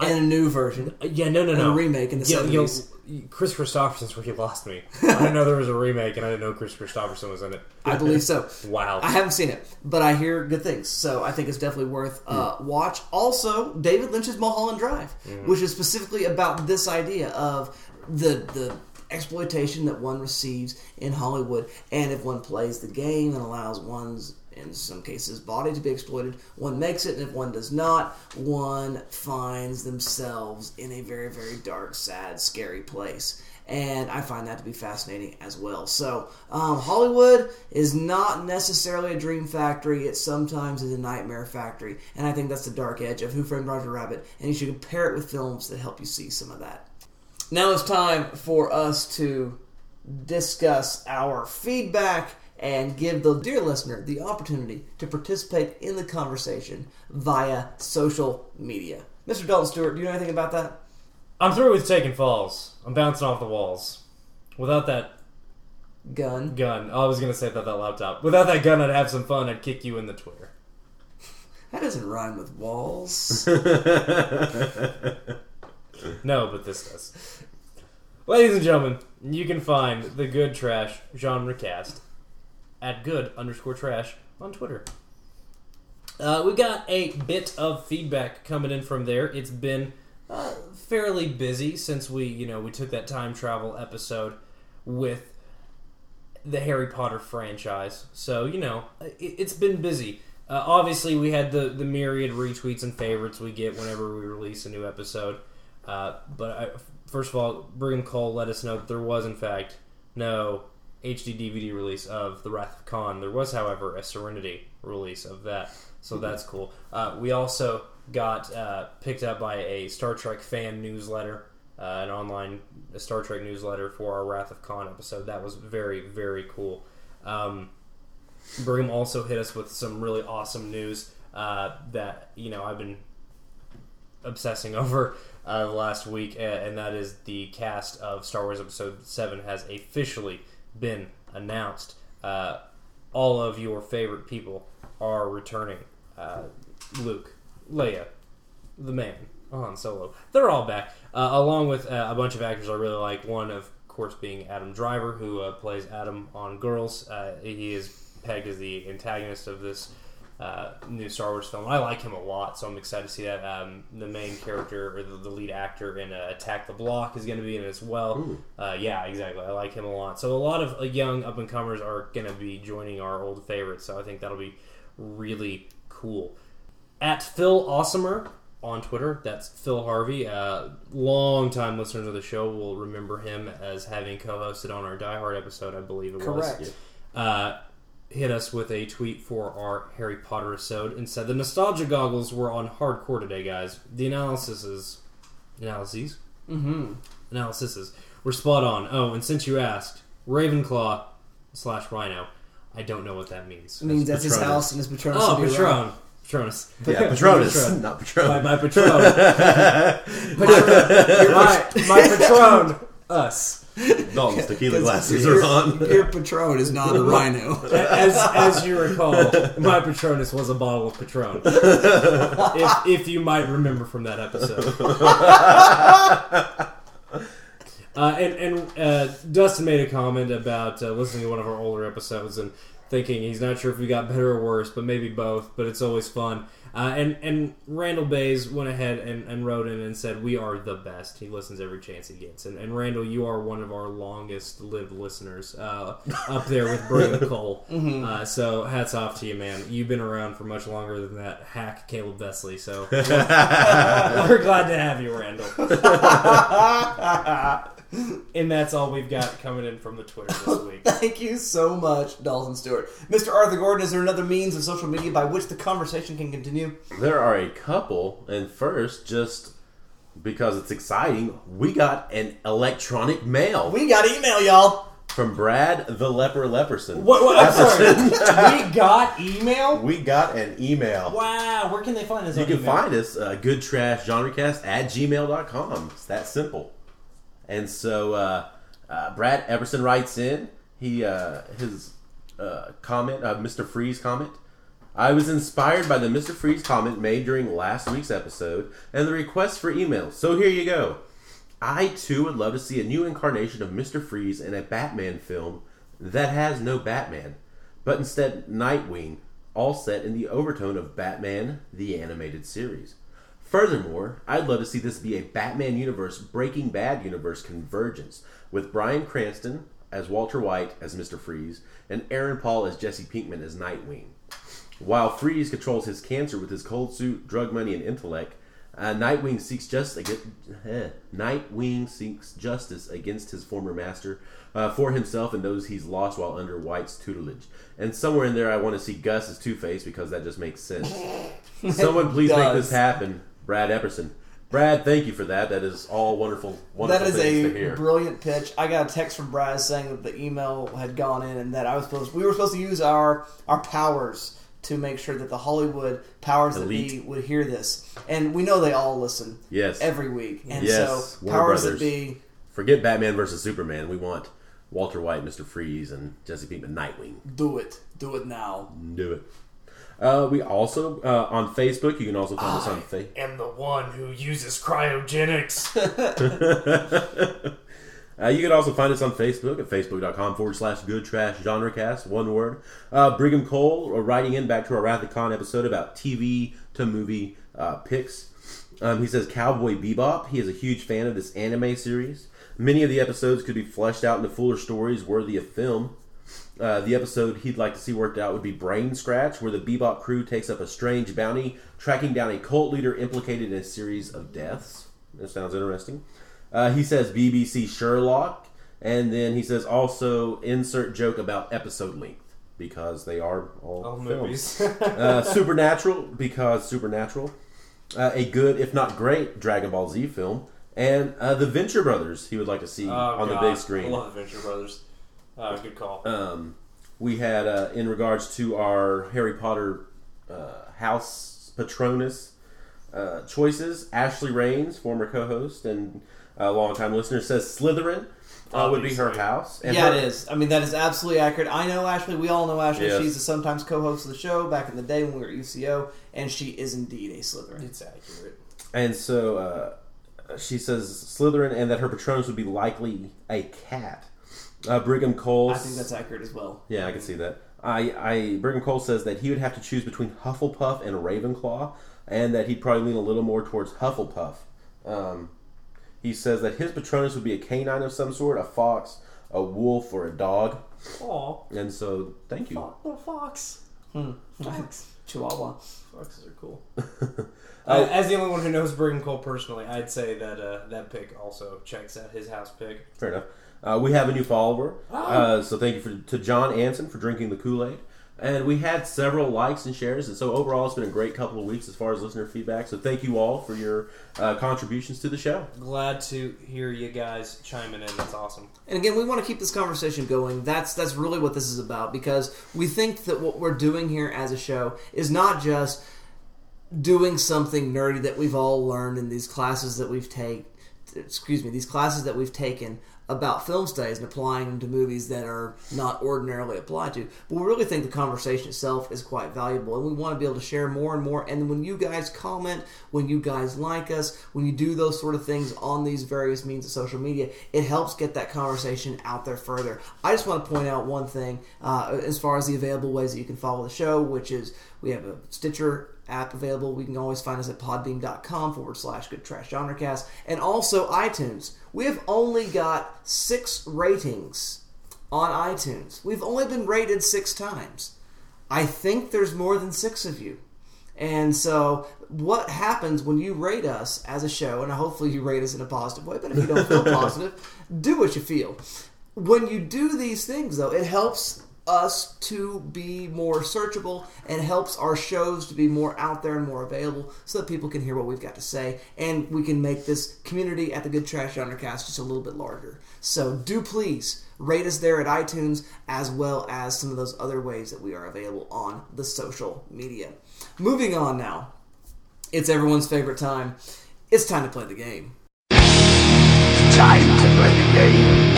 and a new version. yeah, no, no, no. A remake in the Yeah, you know, Kris Kristofferson's where you lost me. I didn't know there was a remake, and I didn't know Kris Kristofferson was in it. I believe so. wow. I haven't seen it, but I hear good things, so I think it's definitely worth uh, watch. Also, David Lynch's Mulholland Drive, Mhm. which is specifically about this idea of the the exploitation that one receives in Hollywood, and if one plays the game and allows one's in some cases body to be exploited, one makes it, and if one does not, one finds themselves in a very very dark, sad, scary place and I find that to be fascinating as well. So, um, Hollywood is not necessarily a dream factory; it sometimes is a nightmare factory, and I think that's the dark edge of Who Framed Roger Rabbit. And you should compare it with films that help you see some of that. Now it's time for us to discuss our feedback and give the dear listener the opportunity to participate in the conversation via social media. Mr. Dalton Stewart, do you know anything about that? I'm through with taking falls. I'm bouncing off the walls. Without that gun, gun. Oh, I was gonna say that that laptop. Without that gun, I'd have some fun. I'd kick you in the Twitter. That doesn't rhyme with walls. no, but this does. Ladies and gentlemen, you can find the Good Trash genre cast at good underscore trash on Twitter. Uh, we got a bit of feedback coming in from there. It's been uh, fairly busy since we, you know, we took that time travel episode with the Harry Potter franchise. So you know, it, it's been busy. Uh, obviously, we had the the myriad retweets and favorites we get whenever we release a new episode. Uh, but I, first of all, Brigham Cole let us know that there was in fact no HD DVD release of The Wrath of Khan. There was, however, a Serenity release of that, so that's cool. Uh, we also got uh, picked up by a Star Trek fan newsletter, uh, an online Star Trek newsletter for our Wrath of Khan episode. That was very, very cool. Um, Brigham also hit us with some really awesome news uh, that you know I've been obsessing over uh, last week, and that is the cast of Star Wars Episode Seven has officially been announced. Uh, all of your favorite people are returning. Uh, Luke, Leia, the man, Han Solo. They're all back, uh, along with uh, a bunch of actors I really like. One, of course, being Adam Driver, who uh, plays Adam on Girls. He is pegged as the antagonist of this uh, new Star Wars film. I like him a lot, so I'm excited to see that. Um, the main character or the, the lead actor in uh, Attack the Block is going to be in it as well. Uh, yeah, exactly. I like him a lot. So a lot of uh, young up and comers are going to be joining our old favorites. So I think that'll be really cool. At Phil Awesomer on Twitter, that's Phil Harvey. Uh, long time listeners of the show will remember him as having co-hosted on our Die Hard episode, I believe it Correct. was. Uh, hit us with a tweet for our Harry Potter episode and said the nostalgia goggles were on hardcore today, guys. The analysis is analyses Mm-hmm. analyses were spot on. Oh, and since you asked, Ravenclaw slash Rhino, I don't know what that means. It means that's his house and his Patronus. Oh, will Patron. around. Patronus. Yeah, Patronus, Patron. not Patron. My, my Patron. Patron. my, my Patron. Us. Dalton's tequila glasses Your- are on. Your Patron is not a rhino. As, as you recall, my Patronus was a bottle of Patron. if, if you might remember from that episode. Uh, and and uh, Dustin made a comment about uh, listening to one of our older episodes and thinking he's not sure if we got better or worse, but maybe both. But it's always fun. Uh, and and Randall Bays went ahead and, and wrote in and said we are the best. He listens every chance he gets. And, and Randall, you are one of our longest lived listeners, uh, up there with Brigham Cole. Mhm. Uh, so hats off to you, man. You've been around for much longer than that hack Caleb Vesley. So we're glad to have you, Randall. and that's all we've got coming in from the Twitter this week. Thank you so much, Dalton Stewart. Mr. Arthur Gordon, is there another means of social media by which the conversation can continue? There are a couple, and first, just because it's exciting, we got an electronic mail. We got email, y'all. From Brad the Leper Leperson. What? what I'm sorry. we got email. We got an email. Wow. Where can they find us? You on can email? find us, uh, Good Trash Genrecast at gmail.com. It's that simple. And so uh, uh, Brad Epperson writes in he uh, his uh, comment, uh, Mr. Freeze comment. I was inspired by the Mr. Freeze comment made during last week's episode and the request for emails. So here you go. I too would love to see a new incarnation of Mr. Freeze in a Batman film that has no Batman, but instead Nightwing, all set in the overtone of Batman the Animated Series. Furthermore, I'd love to see this be a Batman universe Breaking Bad universe convergence with Bryan Cranston as Walter White as Mr. Freeze and Aaron Paul as Jesse Pinkman as Nightwing. While Freeze controls his cancer with his cold suit, drug money, and intellect, uh, Nightwing seeks just against, eh, Nightwing seeks justice against his former master uh, for himself and those he's lost while under White's tutelage. And somewhere in there, I want to see Gus as Two Face because that just makes sense. Someone please make this happen, Brad Epperson. Brad, thank you for that. That is all wonderful, wonderful that is a brilliant pitch. I got a text from Brad saying that the email had gone in and that I was supposed we were supposed to use our our powers to make sure that the Hollywood powers that be would hear this. And we know they all listen. Yes. Every week. And yes, so powers Brothers. that be Forget Batman versus Superman. We want Walter White, Mr. Freeze, and Jesse Pinkman, Nightwing. do it. Do it now. Do it. Uh, we also uh, on Facebook. You can also find us on Facebook. am the one who uses cryogenics. Uh, you can also find us on Facebook at facebook.com forward slash good trash genrecast, one word. Uh, Brigham Cole uh, writing in back to our Wrath of Khan episode about TV to movie uh, picks. Um, he says Cowboy Bebop. He is a huge fan of this anime series. Many of the episodes could be fleshed out into fuller stories worthy of film. Uh, the episode he'd like to see worked out would be Brain Scratch, where the Bebop crew takes up a strange bounty, tracking down a cult leader implicated in a series of deaths. That sounds interesting. Uh, he says BBC Sherlock And then he says also insert joke about episode length because they are all, All films. movies. uh, Supernatural because Supernatural. Uh, a good, if not great, Dragon Ball Z film. And uh, the Venture Brothers he would like to see Oh, on the big screen. I love the Venture Brothers. Uh, good call. Um, we had uh, in regards to our Harry Potter uh, house patronus uh, choices. Ashley Rains, former co-host and uh, longtime listener, says Slytherin uh, would be her house. And yeah, her- it is. I mean, that is absolutely accurate. I know Ashley. We all know Ashley. Yes. She's a sometimes co-host of the show back in the day when we were at UCO, and she is indeed a Slytherin. It's accurate. And so uh, she says Slytherin, and that her patronus would be likely a cat. Uh, Brigham Cole. I think that's accurate as well. Yeah, I can see that. I, I Brigham Cole says that he would have to choose between Hufflepuff and Ravenclaw, and that he'd probably lean a little more towards Hufflepuff. Um, he says that his patronus would be a canine of some sort, a fox, a wolf, or a dog. Aw. And so, thank you. Little fox. Hmm. Chihuahua. Foxes are cool. Uh, as the only one who knows Brigham Cole personally, I'd say that uh, that pick also checks out his house pick. Fair enough. Uh, we have a new follower, Oh. uh, so thank you for, to John Anson for drinking the Kool Aid. And we had several likes and shares, and so overall, it's been a great couple of weeks as far as listener feedback. So thank you all for your uh, contributions to the show. Glad to hear you guys chiming in. That's awesome. And again, we want to keep this conversation going. That's that's really what this is about because we think that what we're doing here as a show is not just doing something nerdy that we've all learned in these classes that we've taken. Excuse me, these classes that we've taken about film studies and applying them to movies that are not ordinarily applied to. But we really think the conversation itself is quite valuable, and we want to be able to share more and more. And when you guys comment, when you guys like us, when you do those sort of things on these various means of social media, it helps get that conversation out there further. I just want to point out one thing uh, as far as the available ways that you can follow the show, which is we have a Stitcher app available. We can always find us at podbean.com forward slash good trash genrecast. And also iTunes. We have only got six ratings on iTunes. We've only been rated six times. I think there's more than six of you. And so, what happens when you rate us as a show, and hopefully you rate us in a positive way, but if you don't feel positive, do what you feel. When you do these things, though, it helps us to be more searchable and helps our shows to be more out there and more available so that people can hear what we've got to say and we can make this community at the Good Trash Undercast just a little bit larger. So do please rate us there at iTunes as well as some of those other ways that we are available on the social media. Moving on now. It's everyone's favorite time. It's time to play the game. Time to play the game.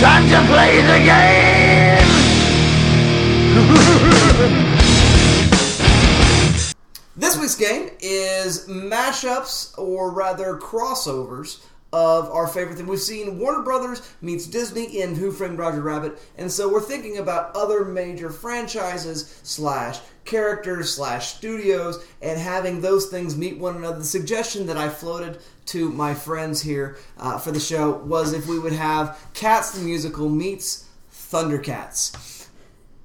Time to play the game. This week's game is mashups, or rather crossovers, of our favorite thing. We've seen Warner Brothers meets Disney in Who Framed Roger Rabbit, and so we're thinking about other major franchises slash characters slash studios and having those things meet one another. The suggestion that I floated to my friends here uh, for the show was if we would have Cats the Musical meets Thundercats.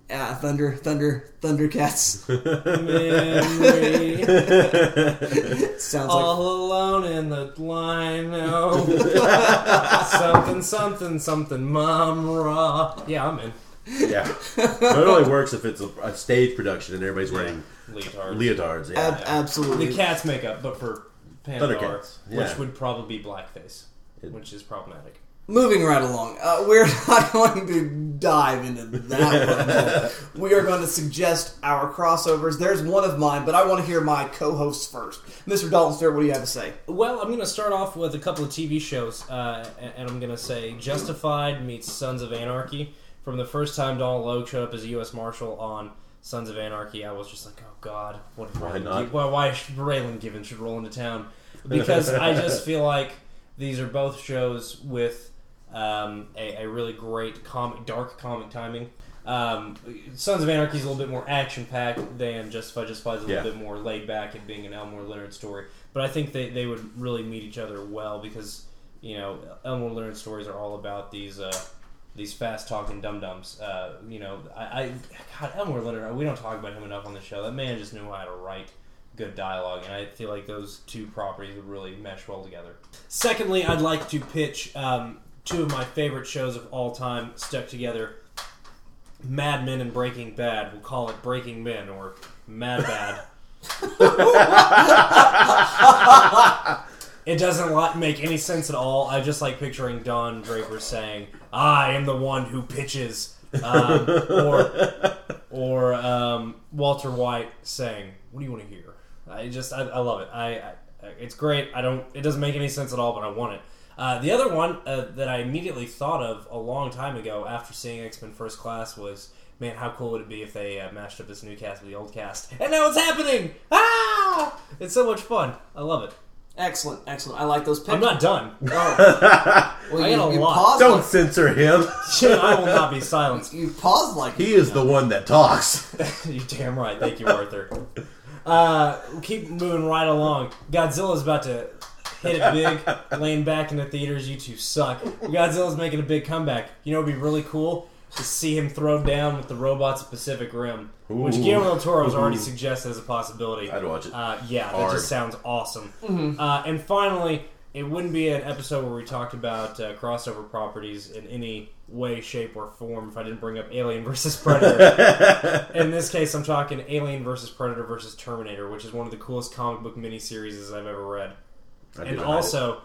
Uh, thunder, thunder, Thundercats. Memory. Sounds like All alone in the line. Oh. something, something, something. Mumm-Ra. Yeah, I'm in. Yeah. but it only works if it's a, a stage production and everybody's wearing Leotards. leotards. Yeah. Ab- absolutely. The cat's makeup, but for Pandora, Thundercats, which would probably be blackface, which is problematic. Moving right along, uh, we're not going to dive into that one. we are going to suggest our crossovers. There's one of mine, but I want to hear my co-hosts first. Mr. Dalton Stewart, what do you have to say? Well, I'm going to start off with a couple of TV shows, uh, and and I'm going to say Justified meets Sons of Anarchy. From the first time Donal Logue showed up as a U.S. Marshal on Sons of Anarchy, I was just like, oh God, what if Why Raylan not? Gi- Why, why should Raylan Givens should roll into town? Because I just feel like these are both shows with um, a, a really great comic, dark comic timing. Um, Sons of Anarchy is a little bit more action packed than Justified. Justified is a little Yeah. bit more laid back and being an Elmore Leonard story. But I think they, they would really meet each other well because you know Elmore Leonard stories are all about these uh, these fast talking dum dums. Uh, you know, I, I God Elmore Leonard. We don't talk about him enough on the show. That man just knew how to write good dialogue, and I feel like those two properties would really mesh well together. Secondly, I'd like to pitch um, two of my favorite shows of all time stuck together. Mad Men and Breaking Bad. We'll call it Breaking Men or Mad Bad. it doesn't make any sense at all. I just like picturing Don Draper saying, "I am the one who pitches," um, or or um, Walter White saying, "What do you want to hear?" I just I, I love it. I, I it's great. I don't. It doesn't make any sense at all, but I want it. Uh, the other one uh, that I immediately thought of a long time ago after seeing X Men First Class was, man, how cool would it be if they uh, mashed up this new cast with the old cast? And now it's happening! Ah! It's so much fun. I love it. Excellent, excellent. I like those picks. I'm not done. Oh. Well, I you- got a you lot. paused Don't like- censor him. I will not be silenced. You paused like He is the one that talks. you damn right. Thank you, Arthur. Uh, we'll keep moving right along. Godzilla's about to hit it big, laying back in the theaters. You two suck. Godzilla's making a big comeback. You know, it'd be really cool to see him throw down with the robots of Pacific Rim, which Ooh. Guillermo del Toro has already Ooh. suggested as a possibility. I'd watch it. Uh, yeah, that just sounds awesome. Mhm. Uh, and finally, it wouldn't be an episode where we talked about uh, crossover properties in any way, shape, or form if I didn't bring up Alien versus Predator. in this case, I'm talking Alien versus Predator versus Terminator, which is one of the coolest comic book miniseries I've ever read. I and also,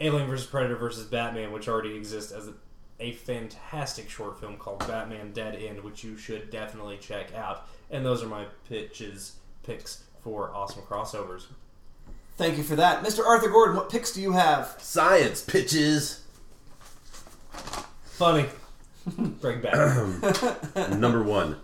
Alien versus Predator versus Batman, which already exists as a, a fantastic short film called Batman Dead End, which you should definitely check out. And those are my pitches, picks for awesome crossovers. Thank you for that, Mr. Arthur Gordon. What picks do you have? Science pitches. Funny. Bring back. Number one.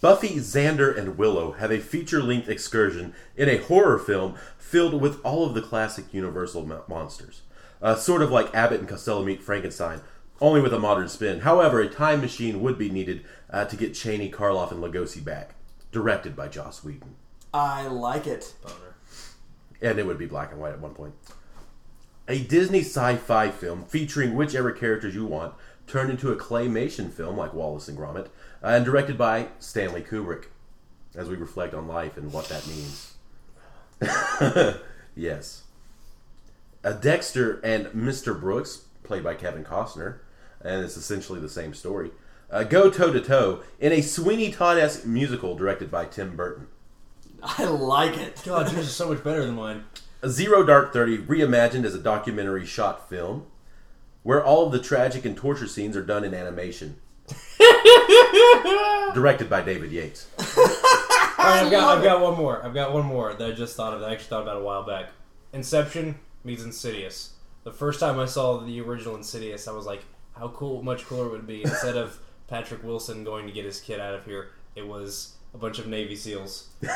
Buffy, Xander, and Willow have a feature length excursion in a horror film filled with all of the classic Universal mo- monsters. Uh, sort of like Abbott and Costello meet Frankenstein, only with a modern spin. However, a time machine would be needed uh, to get Chaney, Karloff, and Lugosi back. Directed by Joss Whedon. I like it. Boner. And it would be black and white at one point. A Disney sci fi film featuring whichever characters you want, turned into a claymation film like Wallace and Gromit, uh, and directed by Stanley Kubrick, as we reflect on life and what that means. yes. A Dexter and Mr. Brooks, played by Kevin Costner, and it's essentially the same story, uh, go toe to toe in a Sweeney Todd esque musical directed by Tim Burton. I like it. God, yours is so much better than mine. Zero Dark Thirty reimagined as a documentary shot film, where all of the tragic and torture scenes are done in animation. Directed by David Yates. All right, I've got, I've got one more. I've got one more that I just thought of. That I actually thought about a while back. Inception meets Insidious. The first time I saw the original Insidious, I was like, "How cool! Much cooler would it be instead of Patrick Wilson going to get his kid out of here. It was a bunch of Navy SEAls." yeah,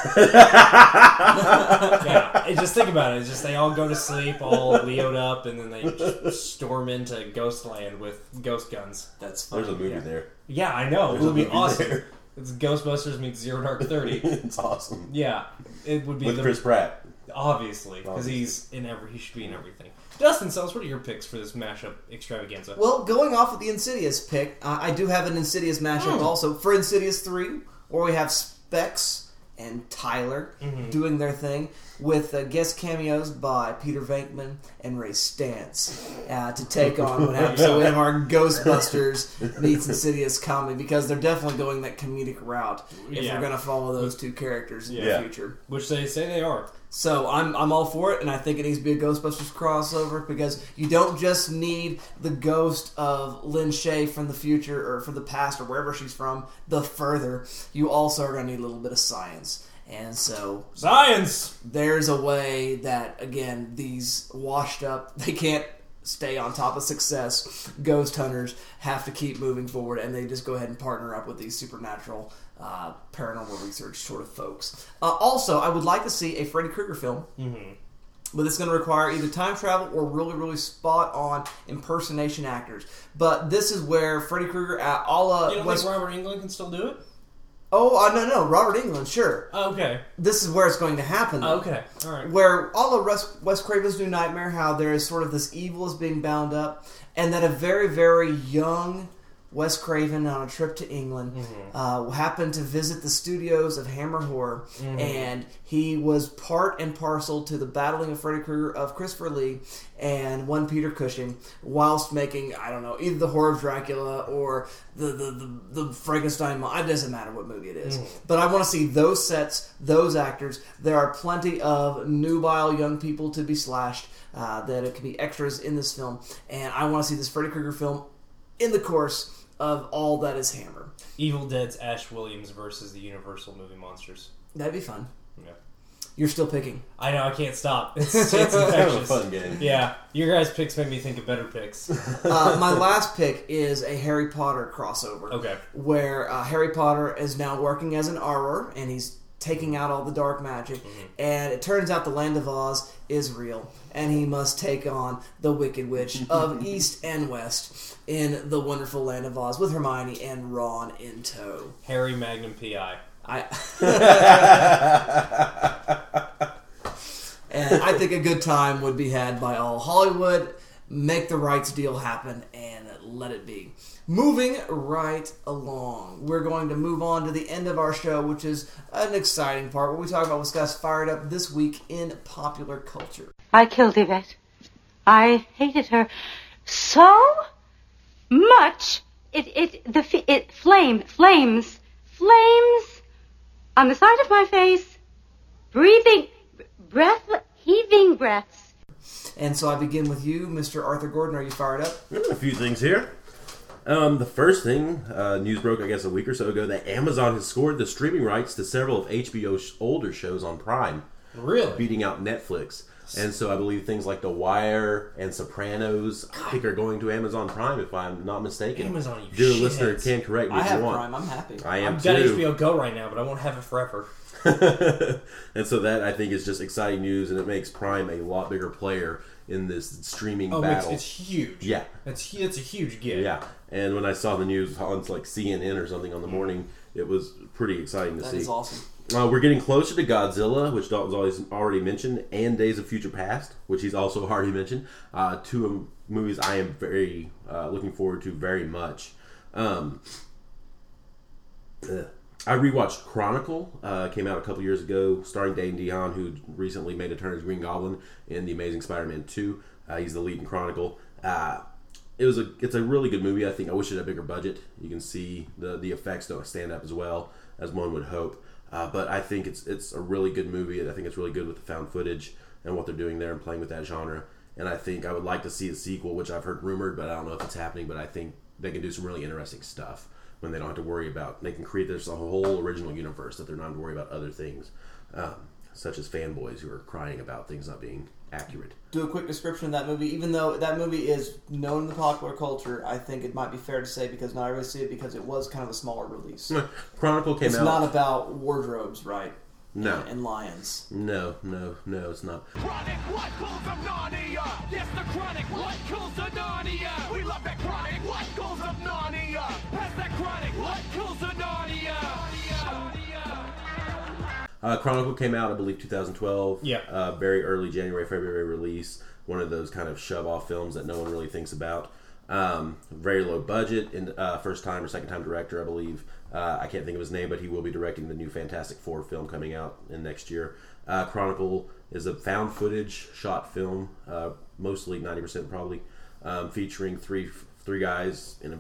and just think about it. It's just they all go to sleep, all leoed up, and then they just storm into Ghostland with ghost guns. That's There's a movie yeah. there. Yeah, I know. There's it would be awesome. there. It's Ghostbusters meets Zero Dark Thirty. it's awesome. Yeah, it would be With the, Chris Pratt. obviously because he's in every. He should be in everything. Dustin, Sells, what are your picks for this mashup extravaganza? Well, going off with the Insidious pick, uh, I do have an Insidious mashup Hmm. also for Insidious 3, where we have Specs and Tyler Mhm. doing their thing with uh, guest cameos by Peter Venkman and Ray Stantz uh, to take on what happens. So we have our Ghostbusters meets Insidious comedy because they're definitely going that comedic route if Yeah. we're going to follow those two characters in Yeah. the future. Which they say they are. So I'm I'm all for it, and I think it needs to be a Ghostbusters crossover because you don't just need the ghost of Lin Shaye from the future or from the past or wherever she's from. The further, you also are going to need a little bit of science, and so Science. there's a way that again these washed up they can't stay on top of success ghost hunters have to keep moving forward and they just go ahead and partner up with these supernatural uh, paranormal research sort of folks uh, also i would like to see a freddy krueger film Mm-hmm. but it's going to require either time travel or really, really spot on impersonation actors. But this is where Freddy Krueger, uh, all la You don't Wes- think Robert Englund can still do it? Oh uh, no no Robert Englund, sure. Oh, okay. This is where it's going to happen. though. Okay. All right. Where all of Wes, Wes Craven's New Nightmare, how there is sort of this evil is being bound up, and that a very, very young Wes Craven on a trip to England, uh, happened to visit the studios of Hammer Horror, and he was part and parcel to the battling of Freddy Krueger of Christopher Lee and one Peter Cushing, whilst making I don't know either the Horror of Dracula or the the the, the Frankenstein. It doesn't matter what movie it is, but I want to see those sets, those actors. There are plenty of nubile young people to be slashed. Uh, that it could be extras in this film, and I want to see this Freddy Krueger film in the course of all that is Hammer. Evil Dead's Ash Williams versus the Universal movie monsters. That'd be fun. Yeah. You're still picking. I know I can't stop. It's, it's Kind of a infectious. fun game. Yeah, your guys' picks make me think of better picks. Uh, my last pick is a Harry Potter crossover. Okay. Where uh, Harry Potter is now working as an Auror and he's taking out all the dark magic. Mm-hmm. And it turns out the Land of Oz is real. And he must take on the Wicked Witch of East and West in the wonderful Land of Oz with Hermione and Ron in tow. Harry Magnum PI. I. and I think a good time would be had by all. Hollywood, make the rights deal happen and let it be. Moving right along, we're going to move on to the end of our show, which is an exciting part where we talk about what's got us fired up this week in popular culture. I killed Yvette. I hated her so much. It it the f- it flame flames flames on the side of my face, breathing breath heaving breaths. And so I begin with you, Mr. Arthur Gordon. Are you fired up? A few things here. Um, the first thing, uh, news broke, I guess, a week or so ago that Amazon has scored the streaming rights to several of HBO's older shows on Prime, Really? beating out Netflix. And so I believe things like The Wire and Sopranos, I think, are going to Amazon Prime, if I'm not mistaken. Amazon, you Dear shitheads. listener, can correct me I if have you want. Prime. I'm happy. I am I've got too. HBO Go right now, but I won't have it forever. and so that I think is just exciting news, and it makes Prime a lot bigger player in this streaming Oh, battle. it's huge. Yeah. it's it's a huge get. Yeah, and when I saw the news on like CNN or something on the morning, it was pretty exciting to That see. is awesome. Uh, we're getting closer to Godzilla, which Dalton's always already mentioned, and Days of Future Past, which he's also already mentioned. Uh, two movies I am very uh, looking forward to very much. Um, ugh. I rewatched Chronicle. Uh, came out a couple years ago, starring Dane DeHaan, who recently made a turn as Green Goblin in the Amazing Spider-Man Two. Uh, he's the lead in Chronicle. Uh, it was a it's a really good movie. I think I wish it had a bigger budget. You can see the the effects don't stand up as well as one would hope. Uh, but I think it's it's a really good movie. I think it's really good with the found footage and what they're doing there and playing with that genre. And I think I would like to see a sequel, which I've heard rumored, but I don't know if it's happening. But I think they can do some really interesting stuff when they don't have to worry about. They can create this whole original universe that they're not having to worry about other things, um, such as fanboys who are crying about things not being accurate. do a quick description of that movie. Even though that movie is known in the popular culture, I think it might be fair to say because not everybody see it because it was kind of a smaller release. Chronicle came it's out. It's not about wardrobes, right? No. And, and lions. No, no, no, it's not. Chronic, what goes of Narnia? Yes, the chronic, what kills the Uh, Chronicle came out, I believe, 2012. Yeah. Uh, very early January, February release. One of those kind of shove off films that no one really thinks about. Um, very low budget, and uh, first time or second time director, I believe. Uh, I can't think of his name, but he will be directing the new Fantastic Four film coming out in next year. Uh, Chronicle is a found footage shot film, uh, mostly 90% probably, um, featuring three three guys in a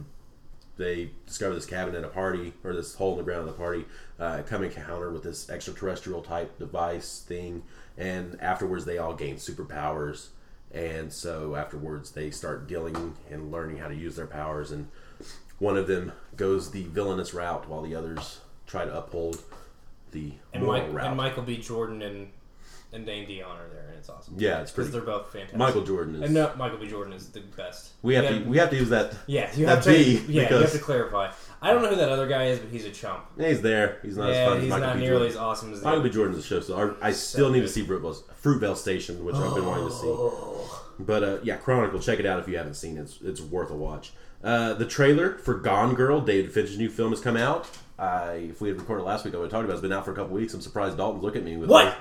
they discover this cabin at a party or this hole in the ground at a party uh, come encounter with this extraterrestrial type device thing and afterwards they all gain superpowers and so afterwards they start dealing and learning how to use their powers and one of them goes the villainous route while the others try to uphold the And, Mike, route and Michael B. Jordan and and Dane DeHaan are there, and it's awesome. Yeah, it's because pretty- they're both fantastic. Michael Jordan is- and no, Michael B. Jordan is the best. we have Yeah. to we have to use that Yeah, you that have to. B yeah, you because have to clarify. I don't know who that other guy is, but he's a chump. he's there he's not Yeah, as fun as he's Michael not B. nearly Jordan. as awesome as the Michael B. Jordan's a show so I, I still need to see Fruitvale, Fruitvale Station which I've been wanting to see but uh, yeah Chronicle check it out if you haven't seen it it's, it's worth a watch uh, the trailer for Gone Girl David Finch's new film has come out I, if we had recorded last week I would have talked about it. it's been out for a couple weeks I'm surprised Dalton's looking at me with What?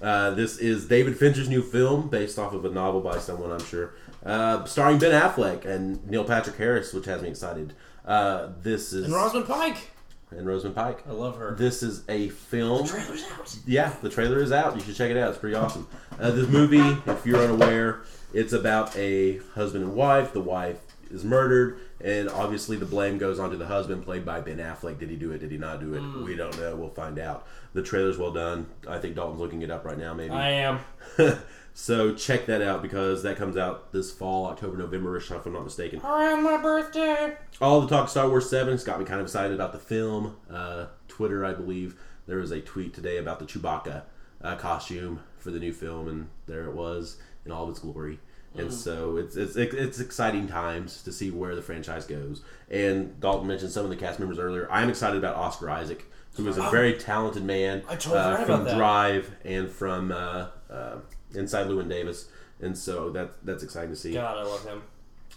This. Uh, this is David Fincher's new film based off of a novel by someone I'm sure uh, starring Ben Affleck and Neil Patrick Harris, which has me excited. Uh, this is And Rosamund Pike. and Rosamund Pike. I love her. This is a film. The trailer's out. Yeah, the trailer is out. You should check it out. It's pretty awesome. Uh, this movie, if you're unaware, it's about a husband and wife. The wife is murdered, and obviously the blame goes on to the husband, played by Ben Affleck. Did he do it? Did he not do it? Mm. We don't know. We'll find out. The trailer's well done. I think Dalton's looking it up right now. Maybe I am. so check that out because that comes out this fall, October, November-ish, if I'm not mistaken. Around my birthday. All the talk Star Wars 7 has got me kind of excited about the film. Uh, Twitter, I believe, there was a tweet today about the Chewbacca uh, costume for the new film, and there it was in all of its glory. And Mm. so it's, it's it's exciting times to see where the franchise goes. And Dalton mentioned some of the cast members earlier. I'm excited about Oscar Isaac, who is a Oh. very talented man I totally uh, from. Drive and from uh, uh, Inside Llewyn Davis. And so that that's exciting to see. God, I love him.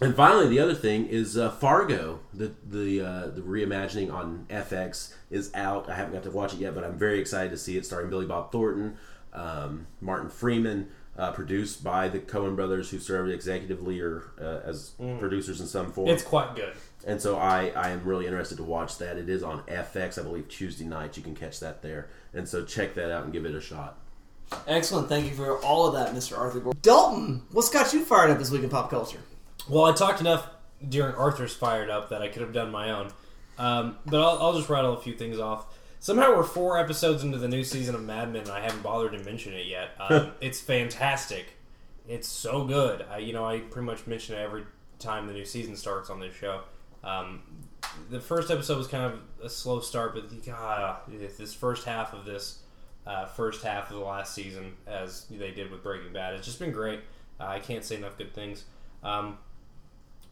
And finally, the other thing is uh, Fargo. The the uh, the reimagining on FX is out. I haven't got to watch it yet, but I'm very excited to see it. Starring Billy Bob Thornton, um, Martin Freeman, uh, produced by the Coen Brothers, who served executively or uh, as Mm. producers in some form. It's quite good. And so I, I am really interested to watch that. It is on FX, I believe Tuesday night. You can catch that there. And so check that out and give it a shot. Excellent. Thank you for all of that, Mr. Arthur Gore. Dalton, what's got you fired up this week in pop culture? Well, I talked enough during Arthur's fired up that I could have done my own. Um, but I'll, I'll just rattle a few things off. Somehow we're four episodes into the new season of Mad Men, and I haven't bothered to mention it yet. Um, it's fantastic. It's so good. I, you know, I pretty much mention it every time the new season starts on this show. Um, the first episode was kind of a slow start, but God, this first half of this uh, first half of the last season, as they did with Breaking Bad, it's just been great. Uh, I can't say enough good things. Um,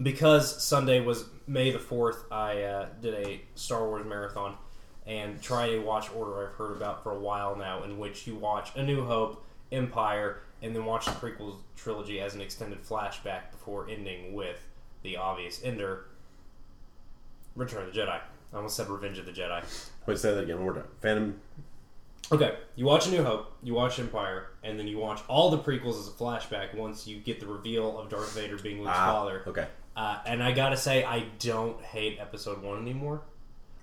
because Sunday was May the fourth, I uh, did a Star Wars marathon and try a watch order I've heard about for a while now, in which you watch A New Hope, Empire, and then watch the prequel trilogy as an extended flashback before ending with the obvious ender, Return of the Jedi. I almost said Revenge of the Jedi. Wait, say that again. One more time. Phantom. Okay, you watch A New Hope, you watch Empire, and then you watch all the prequels as a flashback once you get the reveal of Darth Vader being Luke's Ah, father. okay. Uh, and I gotta say, I don't hate Episode One anymore.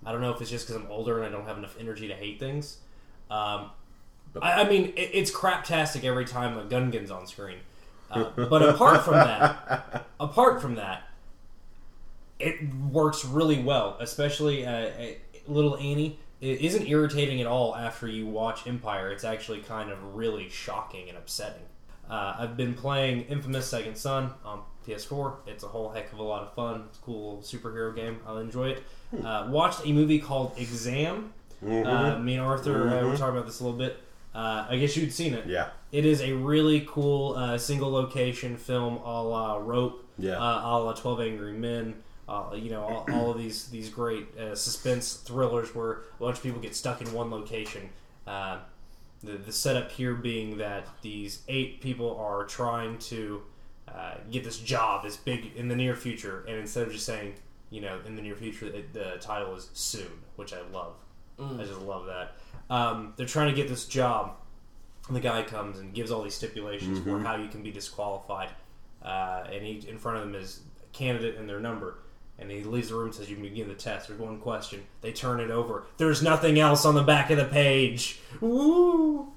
I don't know if it's just because I'm older and I don't have enough energy to hate things. Um, I, I mean, it, it's craptastic every time a Gungan's on screen. Uh, but apart from that, apart from that, it works really well. Especially uh, little Annie. It isn't irritating at all after you watch Empire. It's actually kind of really shocking and upsetting. Uh, I've been playing Infamous Second Son on PS4. It's a whole heck of a lot of fun. It's a cool superhero game. I'll enjoy it. Uh, watched a movie called Exam. Uh, Mhm. me and Arthur uh, were Mhm. talking about this a little bit. Uh, I guess you'd seen it. Yeah. It is a really cool uh, single location film a la Rope, Yeah. uh, a la Twelve Angry Men. Uh, you know, all, all of these these great uh, suspense thrillers where a bunch of people get stuck in one location. Uh, the the setup here being that these eight people are trying to uh, get this job, this big in the near future, and instead of just saying, you know, in the near future, it, the title is soon, which I love. Mm. I just love that. Um, they're trying to get this job, and the guy comes and gives all these stipulations for Mhm. how you can be disqualified, uh, and he in front of them is a candidate and their number. And he leaves the room and says, You can begin the test. There's one question. They turn it over. There's nothing else on the back of the page. Woo!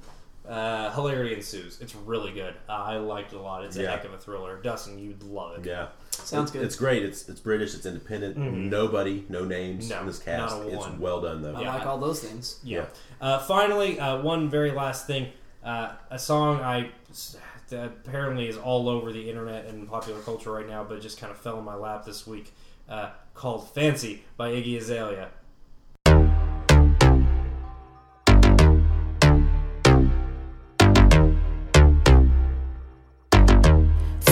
Uh, hilarity ensues. It's really good. Uh, I liked it a lot. It's a Yeah. heck of a thriller. Dustin, you'd love it. Yeah, Sounds It- good. It's great. It's it's British. It's independent. Mhm. Nobody, no names No, in this cast. not a It's one. well done though. I like all those things. Yeah. Uh, finally, uh, one very last thing. Uh, a song I that apparently is all over the internet and popular culture right now, but just kind of fell in my lap this week. Uh, called "Fancy" by Iggy Azalea.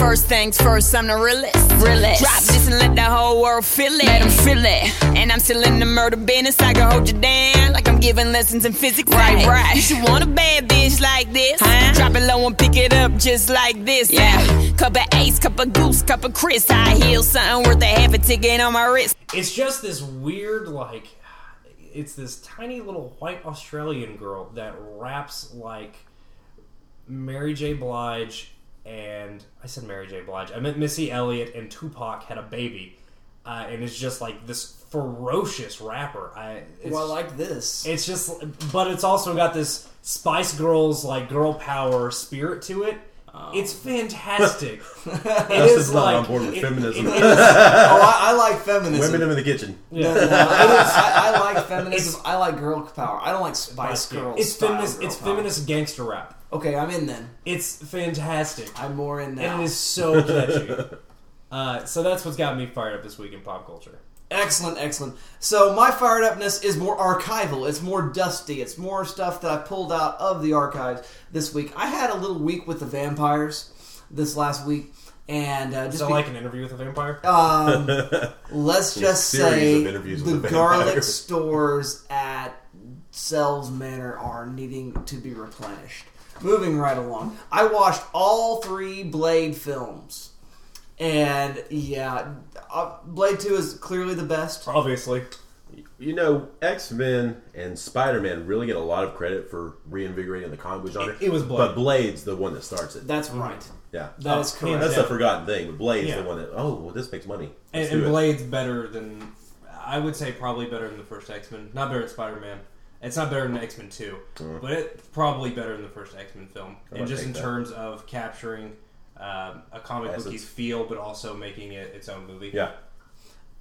First things first, I'm the realest. realest. Drop this and let the whole world feel it. Let 'em feel it. And I'm still in the murder business. I can hold you down like I'm giving lessons in physics. Right, right. You should want a bad bitch like this. Huh? Drop it low and pick it up just like this. Yeah. Cup of ace, cup of goose, cup of Cris. I heal something worth a half a ticket on my wrist. It's just this weird, like, it's this tiny little white Australian girl that raps like Mary J. Blige and I said Mary J. Blige. I meant Missy Elliott and Tupac had a baby, uh, and it's just like this ferocious rapper. I it's, Well, I like this. It's just, but it's also got this Spice Girls like girl power spirit to it. It's fantastic. it Dustin's is not like on board with it- feminism. it is- oh, I, I like feminism. Women in the kitchen. No, no, no, I, I like feminism. I like girl power. I don't like Spice Girls. It's feminist. girl It's power. feminist gangster rap. Okay, I'm in then. It's fantastic. I'm more in now. And it is so catchy. uh, so that's what's got me fired up this week in pop culture. Excellent, excellent. So my fired upness is more archival. It's more dusty. It's more stuff that I pulled out of the archives this week. I had a little week with the vampires this last week, and uh, just that be- like an interview with a vampire? Um, let's just series say of the the garlic stores at Sells Manor are needing to be replenished. Moving right along, I watched all three Blade films, and yeah, uh, Blade Two is clearly the best. Obviously, You know, X Men and Spider Man really get a lot of credit for reinvigorating the comic book genre. It- it was Blade. but Blade's the one that starts it. That's right. Yeah, That is correct. That's the forgotten thing. But Blade's Yeah. the one that oh, well, this makes money. And, Let's and do it. Blade's better than I would say probably better than the first X Men. Not better than Spider Man. It's not better than X Men Two, Mhm. but it's probably better than the first X Men film. I and just in that. terms of capturing um, a comic booky feel, but also making it its own movie. Yeah.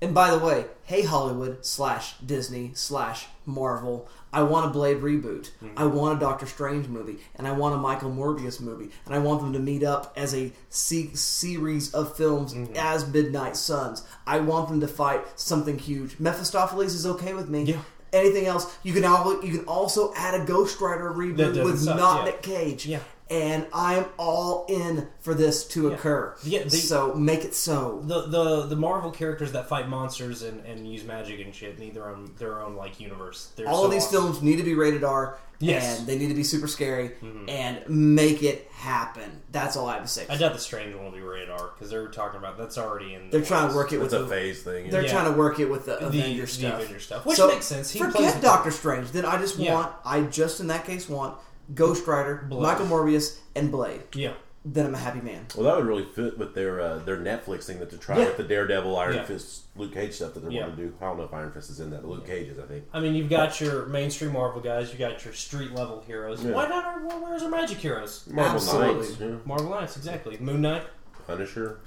And by the way, hey Hollywood slash Disney slash Marvel, I want a Blade reboot. I want a Doctor Strange movie, and I want a Michael Morbius movie, and I want them to meet up as a series of films as Midnight Suns. I want them to fight something huge. Mephistopheles is okay with me. Yeah. Anything else? You can al- you can also add a Ghost Rider reboot with suck, not yeah. Nick Cage. Yeah. And I'm all in for this to Yeah. occur. Yeah, the- so make it so. The, the the Marvel characters that fight monsters and, and use magic and shit need their own their own like universe. They're all so of these awesome. films need to be rated R. Yes. Mm-hmm. And they need to be super scary and make it happen. That's all I have to say. I doubt the Strange one will be rated R because they're talking about that's already in. The They're trying to work it with It's a the phase thing. They're Yeah. trying to work it with the The- Avenger the stuff. Avenger stuff, which So, makes sense. He forget Doctor Strange. Then I just Yeah. want. I just in that case want Ghost Rider, Blade. Michael Morbius, and Blade. Yeah. Then I'm a happy man. Well, that would really fit with their uh, their Netflix thing that they're trying Yeah. with the Daredevil, Iron Yeah. Fist, Luke Cage stuff that they're Yeah. wanting to do. I don't know if Iron Fist is in that, but Luke Cage is, I think. I mean, you've got your mainstream Marvel guys, you got your street level heroes. Yeah. Why not our well, where's our magic heroes? Marvel Absolutely. Knights, yeah. Marvel Knights, exactly. Moon Knight. Punisher.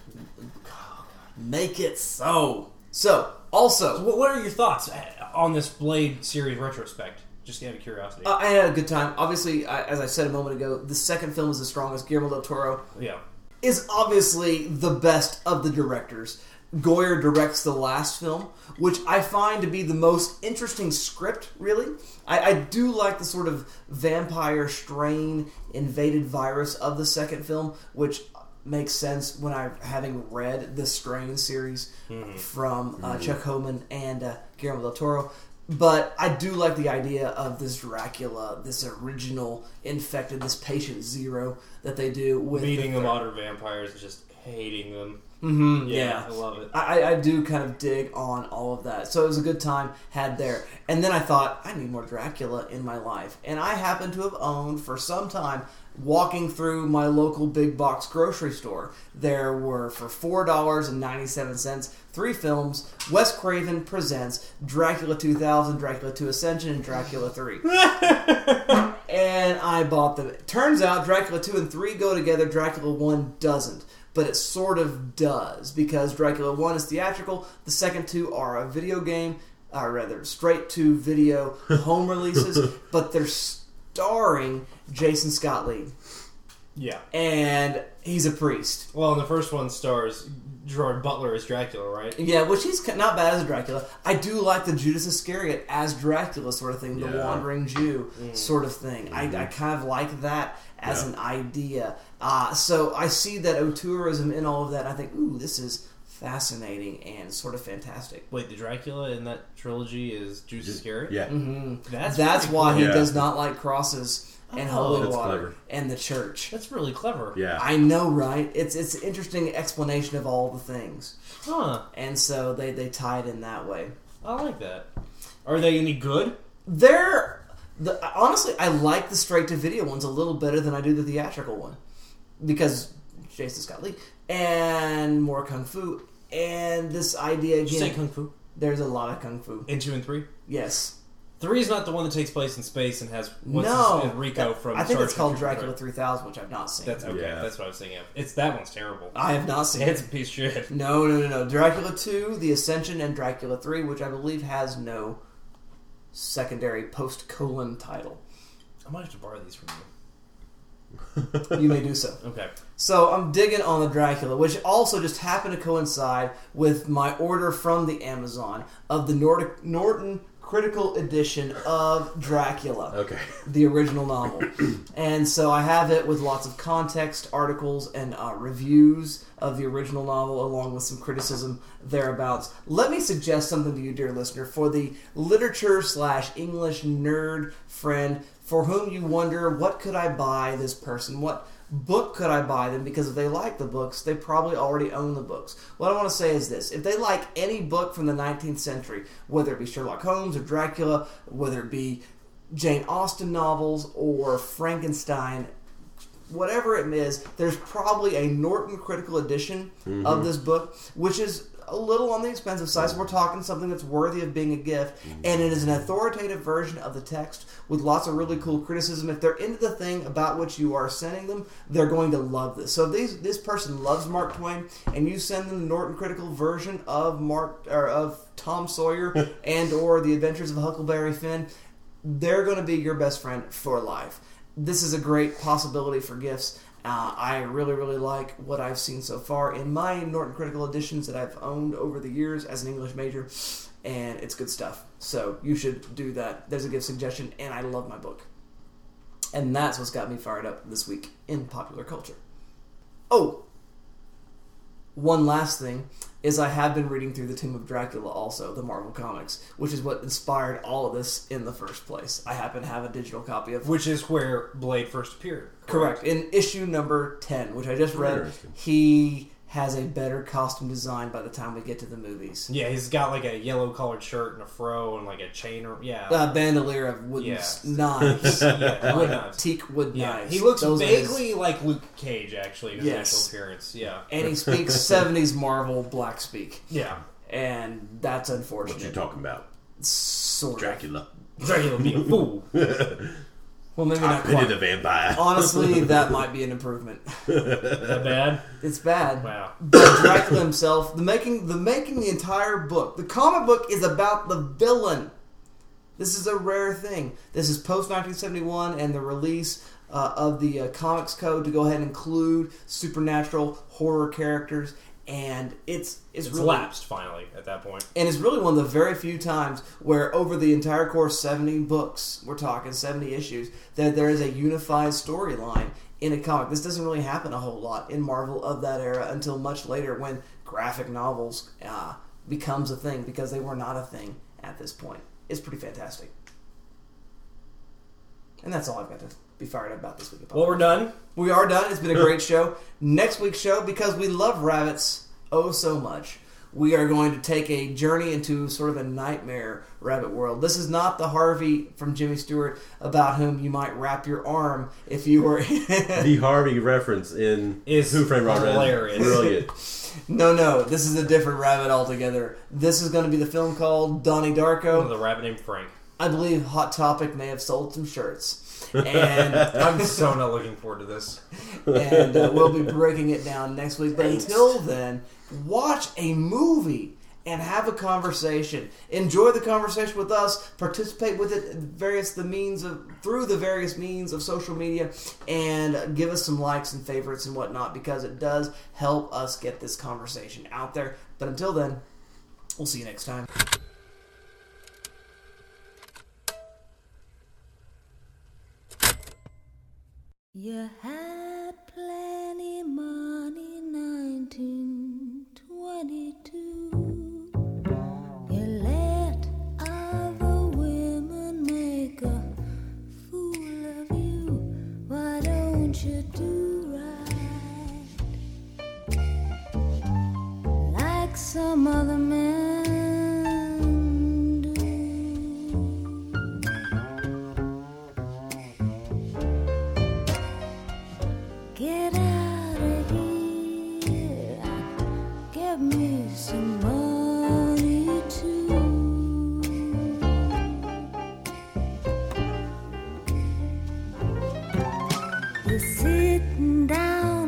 Make it so. So also, What, what are your thoughts uh, on this Blade series retrospect? Just out of curiosity. uh, I had a good time. Obviously, I, as I said a moment ago, the second film is the strongest. Guillermo del Toro yeah. is obviously the best of the directors. Goyer directs the last film, which I find to be the most interesting script, really. I, I do like the sort of vampire strain invaded virus of the second film, which makes sense when I having read the Strain series from uh, Chuck Hogan and uh, Guillermo del Toro. But I do like the idea of this Dracula, this original infected, this patient zero that they do with Beating the the modern vampires and just hating them. Mhm, Yeah, yeah. I love it. I, I- I do kind of dig on all of that. So it was a good time had there. And then I thought, I need more Dracula in my life. And I happen to have owned for some time walking through my local big box grocery store. There were for $4.97 three films Wes Craven presents Dracula 2000, Dracula 2 Ascension, and Dracula 3. and I bought them. Turns out Dracula 2 and 3 go together, Dracula 1 doesn't. But it sort of does, because Dracula 1 is theatrical, the second two are a video game, or rather, straight to video home releases, but they're starring Jason Scott Lee. Yeah. And he's a priest. Well, and the first one stars Gerard Butler as Dracula, right? Yeah, which he's not bad as a Dracula. I do like the Judas Iscariot as Dracula sort of thing, the Yeah. wandering Jew Mm. sort of thing. Mhm. I, I kind of like that as Yeah. an idea. Uh, so I see that O'tourism in all of that. I think, ooh, this is fascinating and sort of fantastic. Wait, the Dracula in that trilogy is Judas Iscariot? Yeah. hmm That's That's, why cool. he Yeah. does not like crosses and Oh. holy water clever. and the church. That's really clever. Yeah. I know, right? It's it's an interesting explanation of all the things. Huh. And so they, they tie it in that way. I like that. Are they any good? They're the honestly, I like the straight to video ones a little better than I do the theatrical one because Jason Scott Lee, and more kung fu. And this idea again. Did you say kung fu? There's a lot of kung fu. In two and three. Yes. Three is not the one that takes place in space and has what's no, his, Rico That- from. I think Star it's called Dracula right? 3000, which I've not seen. That's okay. Yeah. That's what I was thinking of. It's that one's terrible. I have not seen It's it. a piece of shit. No, no, no, no. Dracula 2, The Ascension, and Dracula 3, which I believe has no secondary post colon title. I might have to borrow these from you. You may do so. Okay. So I'm digging on the Dracula, which also just happened to coincide with my order from the Amazon of the Nordic, Norton Critical Edition of Dracula. Okay. The original novel. and so I have it with lots of context, articles, and uh, reviews of the original novel, along with some criticism thereabouts. Let me suggest something to you, dear listener, for the literature slash English nerd friend for whom you wonder what could I buy this person? What book could I buy them? Because if they like the books, they probably already own the books. What I want to say is this if they like any book from the 19th century, whether it be Sherlock Holmes or Dracula, whether it be Jane Austen novels or Frankenstein, whatever it is, there's probably a Norton Critical Edition Mhm. of this book, which is a little on the expensive side. So we're talking something that's worthy of being a gift, mm-hmm. and it is an authoritative version of the text with lots of really cool criticism. If they're into the thing about which you are sending them, they're going to love this. So if these, this person loves Mark Twain, and you send them the Norton Critical version of Mark or of Tom Sawyer and or The Adventures of Huckleberry Finn, they're going to be your best friend for life. This is a great possibility for gifts. Uh, I really, really like what I've seen so far in my Norton Critical editions that I've owned over the years as an English major, and it's good stuff. So you should do that. There's a gift suggestion, and I love my book. And that's what's got me fired up this week in popular culture. Oh, one last thing is I have been reading through the Tomb of Dracula also, the Marvel Comics, which is what inspired all of this in the first place. I happen to have a digital copy of Which is where Blade first appeared. Correct. In issue number 10, which I just read, he has a better costume design by the time we get to the movies. Yeah, he's got like a yellow colored shirt and a fro and like a chain. Or, yeah, A bandolier of wooden Yeah. knives. yeah, wood, knives. teak wood Yeah, knives. he looks Those are his- vaguely like Luke Cage actually in his Yes. actual appearance. Yeah, And he speaks 70s Marvel black speak. Yeah. And that's unfortunate. What you talking about? Sort of. Dracula. Dracula being a fool. Well, maybe I not pity quite. the vampire. Honestly, that might be an improvement. that bad? It's bad. Wow. But Dracula himself, the making, the making the entire book. The comic book is about the villain. This is a rare thing. This is post 1971 and the release uh, of the uh, Comics Code to go ahead and include supernatural horror characters, and it's it's, It's, really lapsed finally at that point. and it's really one of the very few times where over the entire course 70 books we're talking 70 issues that there is a unified storyline in a comic. This doesn't really happen a whole lot in marvel of that era until much later when graphic novels uh, becomes a thing because they were not a thing at this point. It's pretty fantastic. And that's all i've got to be fired up about this week Well, we're done. we are done. It's been a great show. Next week's show, because we love rabbits oh so much, we are going to take a journey into sort of a nightmare rabbit world. This is not the Harvey from Jimmy Stewart about whom you might wrap your arm if you were. the Harvey reference in Is Who Framed Roger Rabbit. hilarious. Brilliant. no, no, this is a different rabbit altogether. This is going to be the film called Donnie Darko. The rabbit named Frank. I believe Hot Topic may have sold some shirts. And I'm so not looking forward to this. and uh, we'll be breaking it down next week. But until then, watch a movie and have a conversation. Enjoy the conversation with us. Participate with it various the means of through the various means of social media, and give us some likes and favorites and whatnot because it does help us get this conversation out there. But until then, we'll see you next time. You had plenty money, 1922. You let other women make a fool of you. Why don't you do right? Like some other men was sitting down.